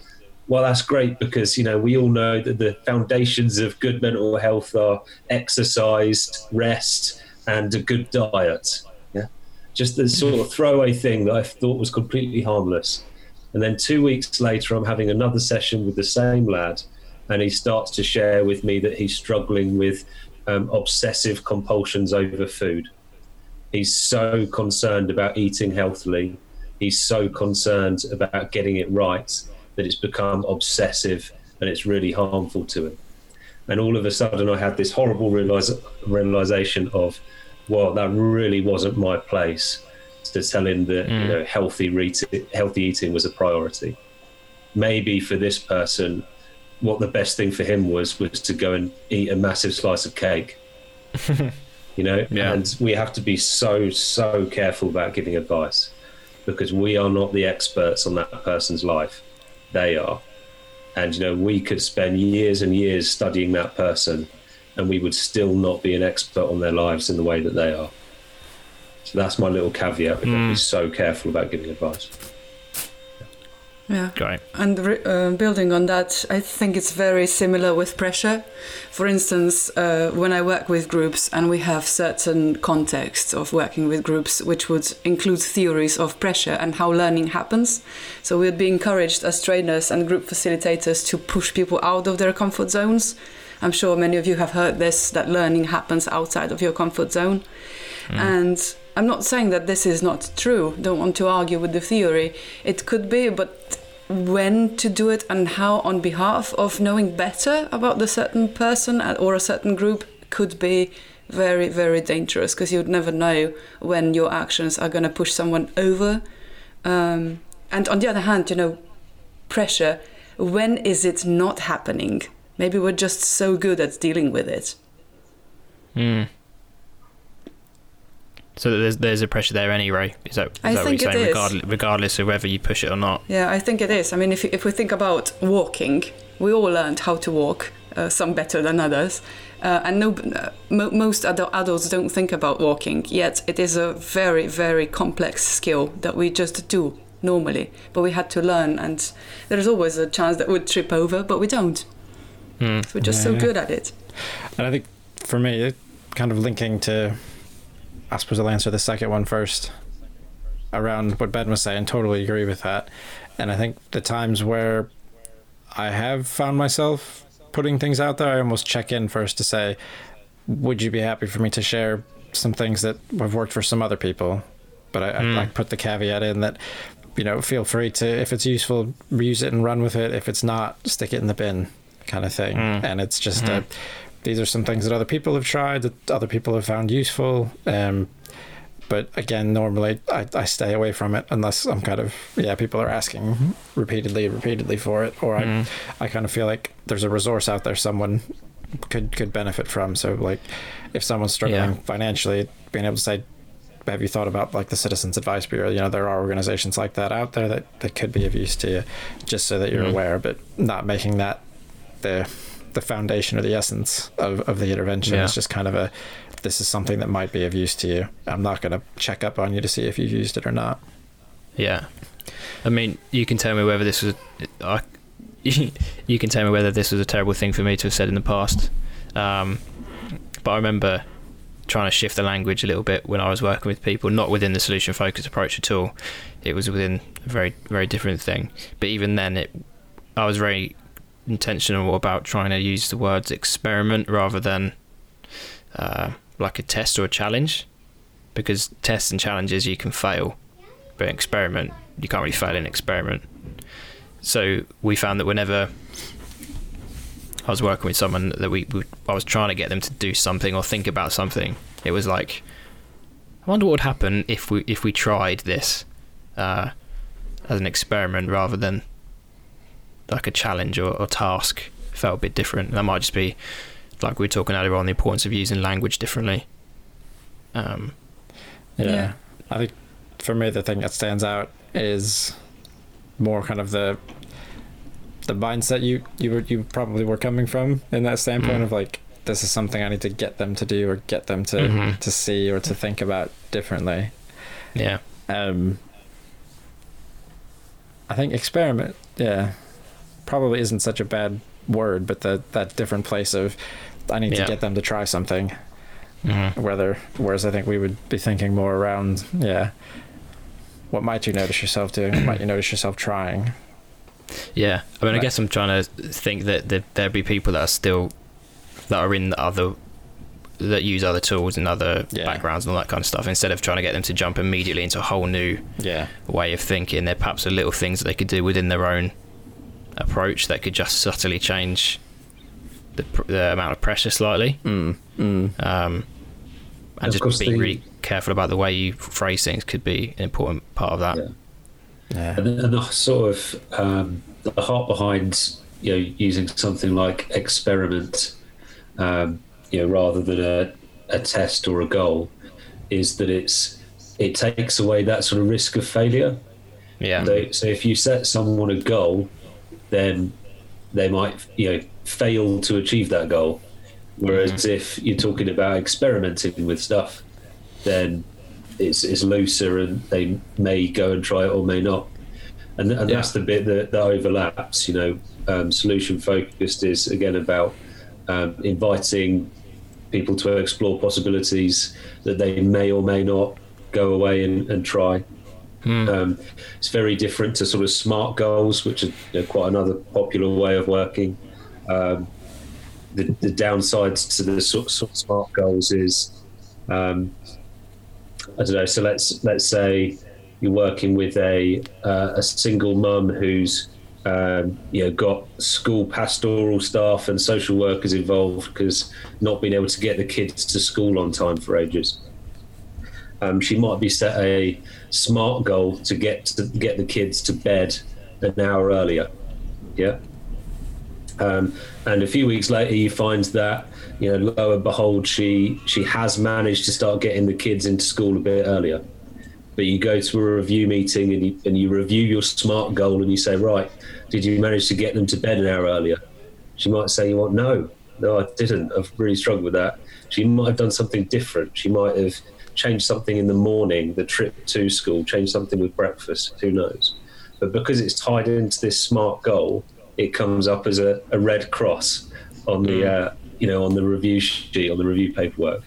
well, that's great because, you know, we all know that the foundations of good mental health are exercise, rest, and a good diet. Yeah. Just the sort of throwaway thing that I thought was completely harmless. And then two weeks later, I'm having another session with the same lad, and he starts to share with me that he's struggling with um, obsessive compulsions over food. He's so concerned about eating healthily he's so concerned about getting it right that it's become obsessive and it's really harmful to him. And all of a sudden, I had this horrible realize, realization of, well, that really wasn't my place to tell him that you mm. know healthy re- healthy eating was a priority. Maybe for this person, what the best thing for him was was to go and eat a massive slice of cake. you know, Yeah. and we have to be so so careful about giving advice because we are not the experts on that person's life. They are. And, you know, we could spend years and years studying that person and we would still not be an expert on their lives in the way that they are. So that's my little caveat. We've got to be hmm. so careful about giving advice. Yeah. Great. And uh, building on that, I think it's very similar with pressure. For instance, uh, when I work with groups and we have certain contexts of working with groups, which would include theories of pressure and how learning happens. So we'd be encouraged as trainers and group facilitators to push people out of their comfort zones. I'm sure many of you have heard this that learning happens outside of your comfort zone. And I'm not saying that this is not true. Don't want to argue with the theory. It could be, but when to do it and how on behalf of knowing better about the certain person or a certain group could be very very dangerous because you'd never know when your actions are going to push someone over um, and on the other hand you know pressure when is it not happening maybe we're just so good at dealing with it Mm. So there's there's a pressure there anyway. Is that, is I that what think you're saying? is. Regardless, regardless of whether you push it or not. Yeah, I think it is. I mean, if, if we think about walking, we all learned how to walk, uh, some better than others. Uh, and no, uh, mo- most adu- adults don't think about walking, yet it is a very, very complex skill that we just do normally. But we had to learn, and there's always a chance that we'd trip over, but we don't. Mm. So we're just so Yeah. good at it. And I think for me, kind of linking to, I suppose I'll answer the second one first. Around what Ben was saying, totally agree with that. And I think the times where I have found myself putting things out there, I almost check in first to say, would you be happy for me to share some things that have worked for some other people? But I, Hmm. I, I put the caveat in that, you know, feel free to, if it's useful, use it and run with it. If it's not, stick it in the bin, kind of thing. Mm. And it's just a, these are some things that other people have tried that other people have found useful. Um, but again, normally I, I stay away from it unless I'm kind of yeah, people are asking repeatedly, repeatedly for it, or I Mm. I kind of feel like there's a resource out there someone could could benefit from. So like, if someone's struggling Yeah. financially, being able to say, "Have you thought about like the Citizens Advice Bureau?" You know, there are organizations like that out there that that could be of use to you, just so that you're Mhm. aware, but not making that the the foundation or the essence of, of the intervention. Yeah. It's just kind of a this is something that might be of use to you. I'm not going to check up on you to see if you've used it or not. Yeah, I mean, you can tell me whether this was. I, you can tell me whether this was a terrible thing for me to have said in the past. Um, but I remember trying to shift the language a little bit when I was working with people, not within the solution focused approach at all. It was within a very very different thing. But even then, it I was very intentional about trying to use the words experiment rather than uh, like a test or a challenge, because tests and challenges you can fail, but experiment you can't really fail in experiment. So we found that whenever I was working with someone that we, we I was trying to get them to do something or think about something, it was like, I wonder what would happen if we if we tried this uh, as an experiment rather than like a challenge or, or task. Felt a bit different. That might just be like we were talking earlier on the importance of using language differently. Um, Yeah. Yeah. I think for me the thing that stands out is more kind of the the mindset you you were you probably were coming from in that standpoint Mm. of like this is something I need to get them to do or get them to Mhm. to see or to think about differently. yeah, Um I think experiment, yeah, probably isn't such a bad word, but the that different place of I need Yeah. to get them to try something hmm whether whereas I think we would be thinking more around yeah what might you notice yourself doing what might you notice yourself trying yeah. I mean, I guess I'm trying to think that there there'd be people that are still that are in other that use other tools and other Yeah. backgrounds and all that kind of stuff. Instead of trying to get them to jump immediately into a whole new yeah way of thinking, there perhaps are little things that they could do within their own approach that could just subtly change the, the amount of pressure slightly. mm, mm. Um, and Of just being the- really careful about the way you phrase things could be an important part of that. Yeah. yeah And, and the sort of um, the heart behind you know using something like experiment, um, you know, rather than a, a test or a goal, is that it's it takes away that sort of risk of failure. Yeah. So, so if you set someone a goal, then they might you know fail to achieve that goal. Whereas if you're talking about experimenting with stuff, then it's it's looser and they may go and try it or may not. And, and Yeah. that's the bit that, that overlaps. You know, um, solution focused is again about um, inviting people to explore possibilities that they may or may not go away and, and try. Hmm. Um, it's very different to sort of smart goals, which is you know, quite another popular way of working. Um, the, the downsides to the sort, sort of smart goals is, um, I don't know. So let's let's say you're working with a uh, a single mum who's um, you know got school pastoral staff and social workers involved because not being able to get the kids to school on time for ages. Um, she might be set a smart goal to get to get the kids to bed an hour earlier. Yeah. Um, and a few weeks later, you find that you know, lo and behold, she she has managed to start getting the kids into school a bit earlier. But you go to a review meeting and you, and you review your smart goal and you say, right, did you manage to get them to bed an hour earlier? She might say, you well, no, no, I didn't. I've really struggled with that. She might have done something different. She might have changed something in the morning, the trip to school, change something with breakfast. Who knows? But because it's tied into this smart goal, it comes up as a, a red cross on the uh, you know on the review sheet on the review paperwork.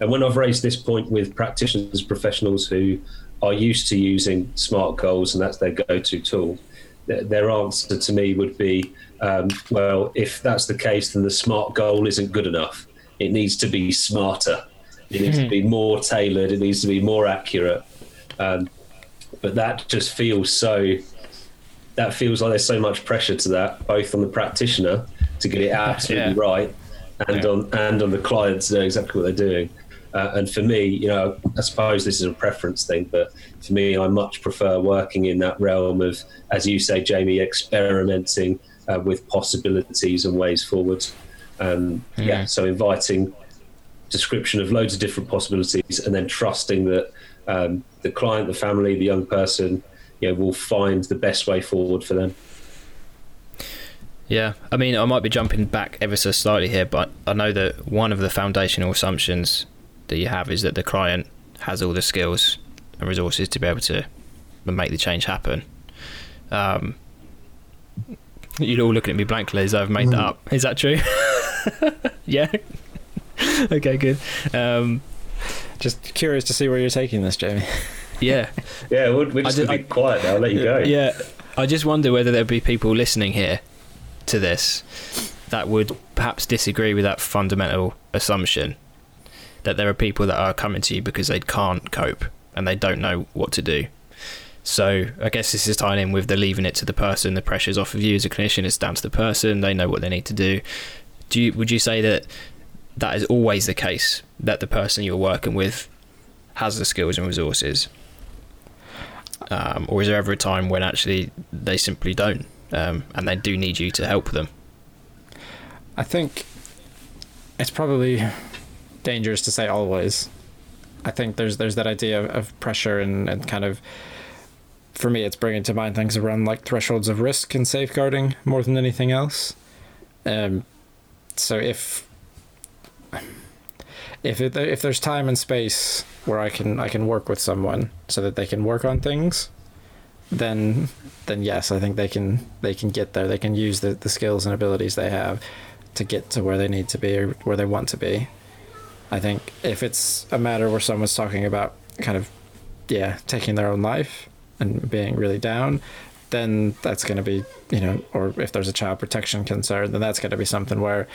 And when I've raised this point with practitioners, professionals who are used to using smart goals and that's their go-to tool, th- their answer to me would be, um, well, if that's the case, then the smart goal isn't good enough. It needs to be smarter. It needs to be more tailored. It needs to be more accurate. Um, but that just feels so. That feels like there's so much pressure to that, both on the practitioner to get it absolutely Yeah. right, and Yeah. on and on the client to know exactly what they're doing. Uh, and for me, you know, I suppose this is a preference thing, but for me, I much prefer working in that realm of, as you say, Jamie, experimenting uh, with possibilities and ways forward, Um, Yeah, so inviting description of loads of different possibilities, and then trusting that um, the client, the family, the young person, you know, will find the best way forward for them. Yeah, I mean, I might be jumping back ever so slightly here, but I know that one of the foundational assumptions that you have is that the client has all the skills and resources to be able to make the change happen. Um, you're all looking at me blankly as I've made that up. Is that true? yeah. okay, good. Um, Just curious to see where you're taking this, Jamie. yeah, Yeah, we're, we're just I gonna did- be quiet now. I'll let you go. Yeah, I just wonder whether there'll be people listening here to this that would perhaps disagree with that fundamental assumption that there are people that are coming to you because they can't cope and they don't know what to do. So I guess this is tying in with the leaving it to the person. The pressure's off of you as a clinician. It's down to the person. They know what they need to do. Do you? Would you say that that is always the case? That the person you're working with has the skills and resources, um, or is there ever a time when actually they simply don't, um, and they do need you to help them? I think it's probably dangerous to say always. I think there's there's that idea of, of pressure and, and kind of for me it's bringing to mind things around like thresholds of risk and safeguarding more than anything else. Um, so if if it, if there's time and space where I can I can work with someone so that they can work on things, then then yes, I think they can they can get there. They can use the, the skills and abilities they have to get to where they need to be or where they want to be. I think if it's a matter where someone's talking about kind of yeah, taking their own life and being really down, then that's going to be, you know, or if there's a child protection concern, then that's going to be something where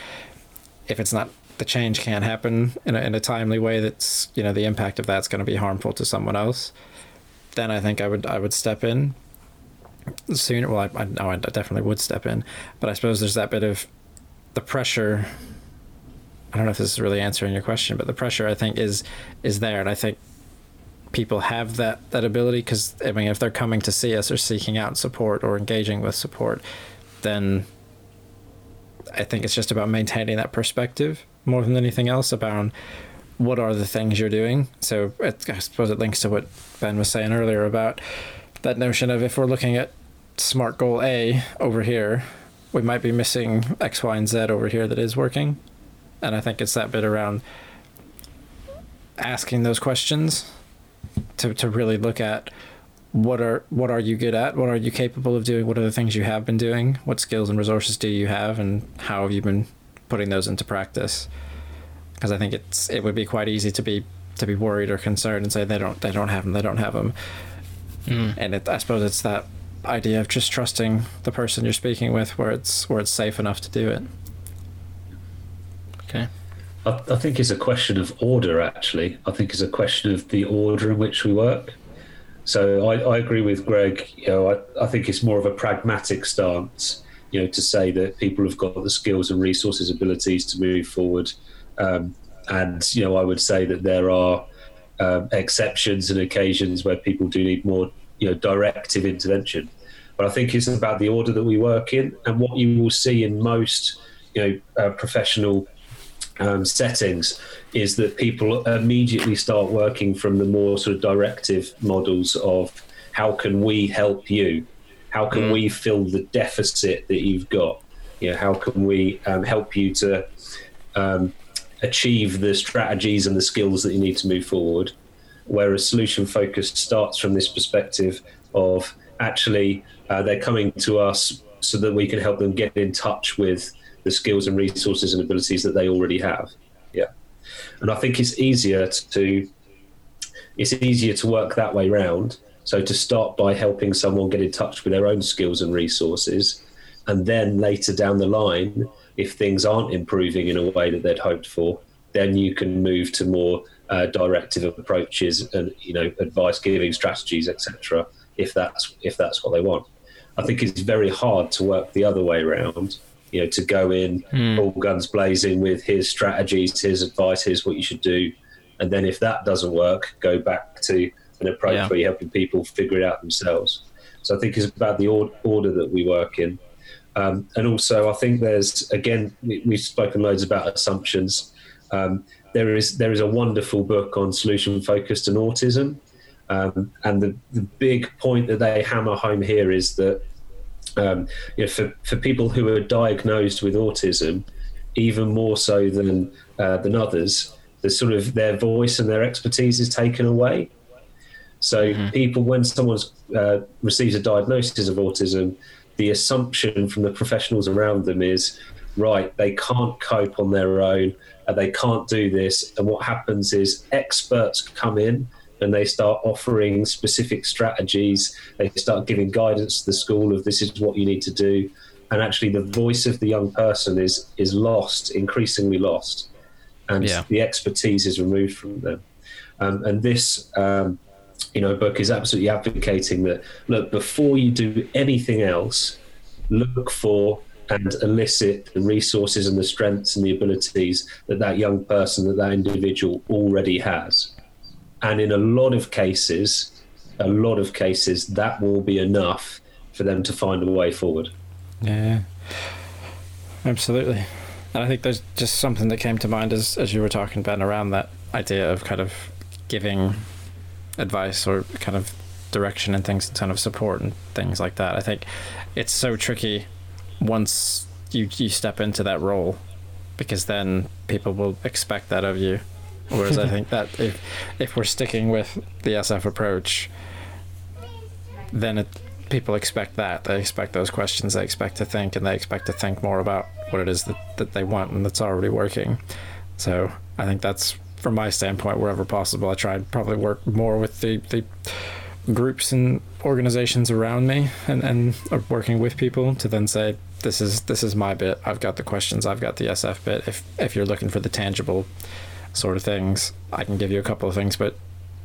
if it's not the change can't happen in a, in a timely way that's, you know, the impact of that's going to be harmful to someone else, then I think I would I would step in sooner. Well, I, I know I definitely would step in, but I suppose there's that bit of the pressure. I don't know if this is really answering your question, but the pressure I think is is there, and I think people have that that ability because I mean, if they're coming to see us or seeking out support or engaging with support, then I think it's just about maintaining that perspective more than anything else about what are the things you're doing. So it, I suppose it links to what Ben was saying earlier about that notion of if we're looking at smart goal A over here, we might be missing X, Y, and Z over here that is working. And I think it's that bit around asking those questions to, to really look at what are what are you good at what are you capable of doing what are the things you have been doing what skills and resources do you have and how have you been putting those into practice because i think it's it would be quite easy to be to be worried or concerned and say they don't they don't have them they don't have them mm. and it, i suppose it's that idea of just trusting the person you're speaking with where it's where it's safe enough to do it Okay. I, I think it's a question of order, actually. I think it's a question of the order in which we work. So I, I agree with Greg. You know, I, I think it's more of a pragmatic stance. You know, to say that people have got the skills and resources, abilities to move forward, um, and you know, I would say that there are um, exceptions and occasions where people do need more, you know, directive intervention. But I think it's about the order that we work in, and what you will see in most, you know, uh, professional um, settings is that people immediately start working from the more sort of directive models of how can we help you? How can we fill the deficit that you've got? You know, how can we um, help you to um, achieve the strategies and the skills that you need to move forward? Whereas solution focused starts from this perspective of actually uh, they're coming to us so that we can help them get in touch with the skills and resources and abilities that they already have. Yeah, and I think it's easier to it's easier to work that way round. So to start by helping someone get in touch with their own skills and resources, and then later down the line, if things aren't improving in a way that they'd hoped for, then you can move to more uh, directive approaches and you know advice giving strategies, etc. If that's if that's what they want. I think it's very hard to work the other way around. You know, to go in all guns blazing with his strategies, his advice, here's what you should do, and then if that doesn't work, go back to an approach Yeah. where you're helping people figure it out themselves. So I think it's about the order that we work in. Um, and also, I think there's again we, we've spoken loads about assumptions. Um, there is there is a wonderful book on solution focused and autism, um, and the the big point that they hammer home here is that um, you know, for for people who are diagnosed with autism, even more so than uh, than others, the sort of their voice and their expertise is taken away. So people, when someone uh, receives a diagnosis of autism, the assumption from the professionals around them is, right, they can't cope on their own, uh, they can't do this. And what happens is experts come in and they start offering specific strategies. They start giving guidance to the school of this is what you need to do. And actually, the voice of the young person is is lost, increasingly lost, and Yeah. the expertise is removed from them. Um, and this, um, you know, book is absolutely advocating that look before you do anything else, look for and elicit the resources and the strengths and the abilities that that young person, that that individual already has. And in a lot of cases, a lot of cases, that will be enough for them to find a way forward. Yeah, absolutely. And I think there's just something that came to mind as as you were talking, Ben, around that idea of kind of giving advice or kind of direction and things, kind of support and things like that. I think it's so tricky once you you step into that role because then people will expect that of you. Whereas I think that if if we're sticking with the SF approach, then it, people expect that. They expect those questions. They expect to think, and they expect to think more about what it is that, that they want and that's already working. So I think that's from my standpoint, wherever possible, I try and probably work more with the, the groups and organizations around me and, and working with people to then say, this is this is my bit. I've got the questions. I've got the SF bit. If if you're looking for the tangible sort of things, I can give you a couple of things, but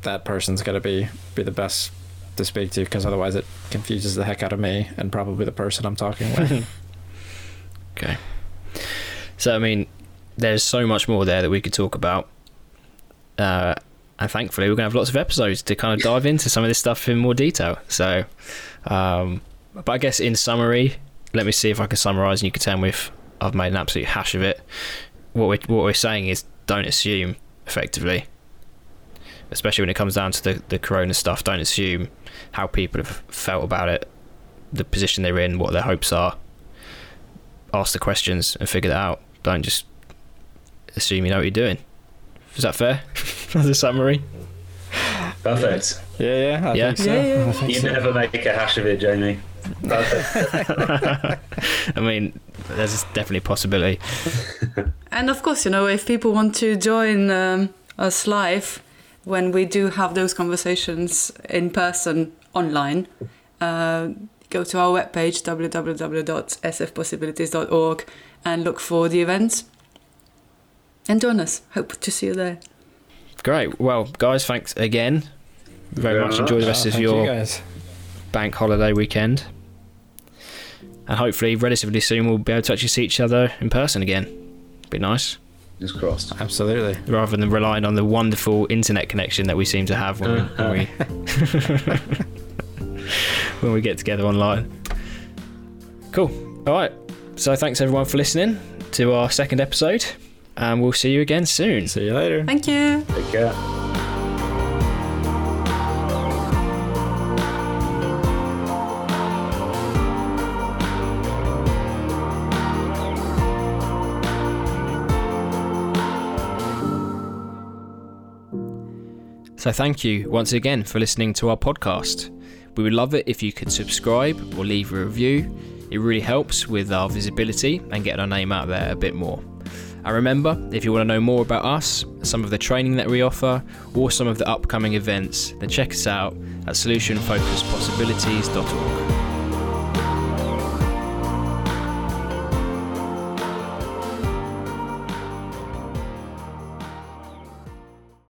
that person's got to be be the best to speak to because otherwise it confuses the heck out of me and probably the person I'm talking with. Okay. So, I mean, there's so much more there that we could talk about. Uh, and thankfully, we're going to have lots of episodes to kind of dive into some of this stuff in more detail. So, um, but I guess in summary, let me see if I can summarize and you can tell me if I've made an absolute hash of it. What we're, what we're saying is don't assume, effectively. Especially when it comes down to the, the corona stuff, don't assume how people have felt about it, the position they're in, what their hopes are ask the questions and figure that out. Don't just assume you know what you're doing. Is that fair? As a summary? Perfect. yeah, yeah, I Yeah. think so. Yeah, yeah. I think You so. never make a hash of it, Jamie. I mean, there's definitely a possibility. And of course, you know, if people want to join um, us live when we do have those conversations in person online, uh, go to our webpage www.sfpossibilities.org and look for the events and join us. Hope to see you there. Great. Well, guys, thanks again. Very Very much enjoy the Oh, rest of thank you your guys. bank holiday weekend. And hopefully, relatively soon, we'll be able to actually see each other in person again. Be nice. Just crossed. Absolutely. Rather than relying on the wonderful internet connection that we seem to have when we, uh-huh. when we, when we get together online. Cool. All right. So, thanks everyone for listening to our second episode, and we'll see you again soon. See you later. Thank you. Take care. So, thank you once again for listening to our podcast. We would love it if you could subscribe or leave a review. It really helps with our visibility and getting our name out there a bit more. And remember, if you want to know more about us, some of the training that we offer, or some of the upcoming events, then check us out at solutionfocuspossibilities.org.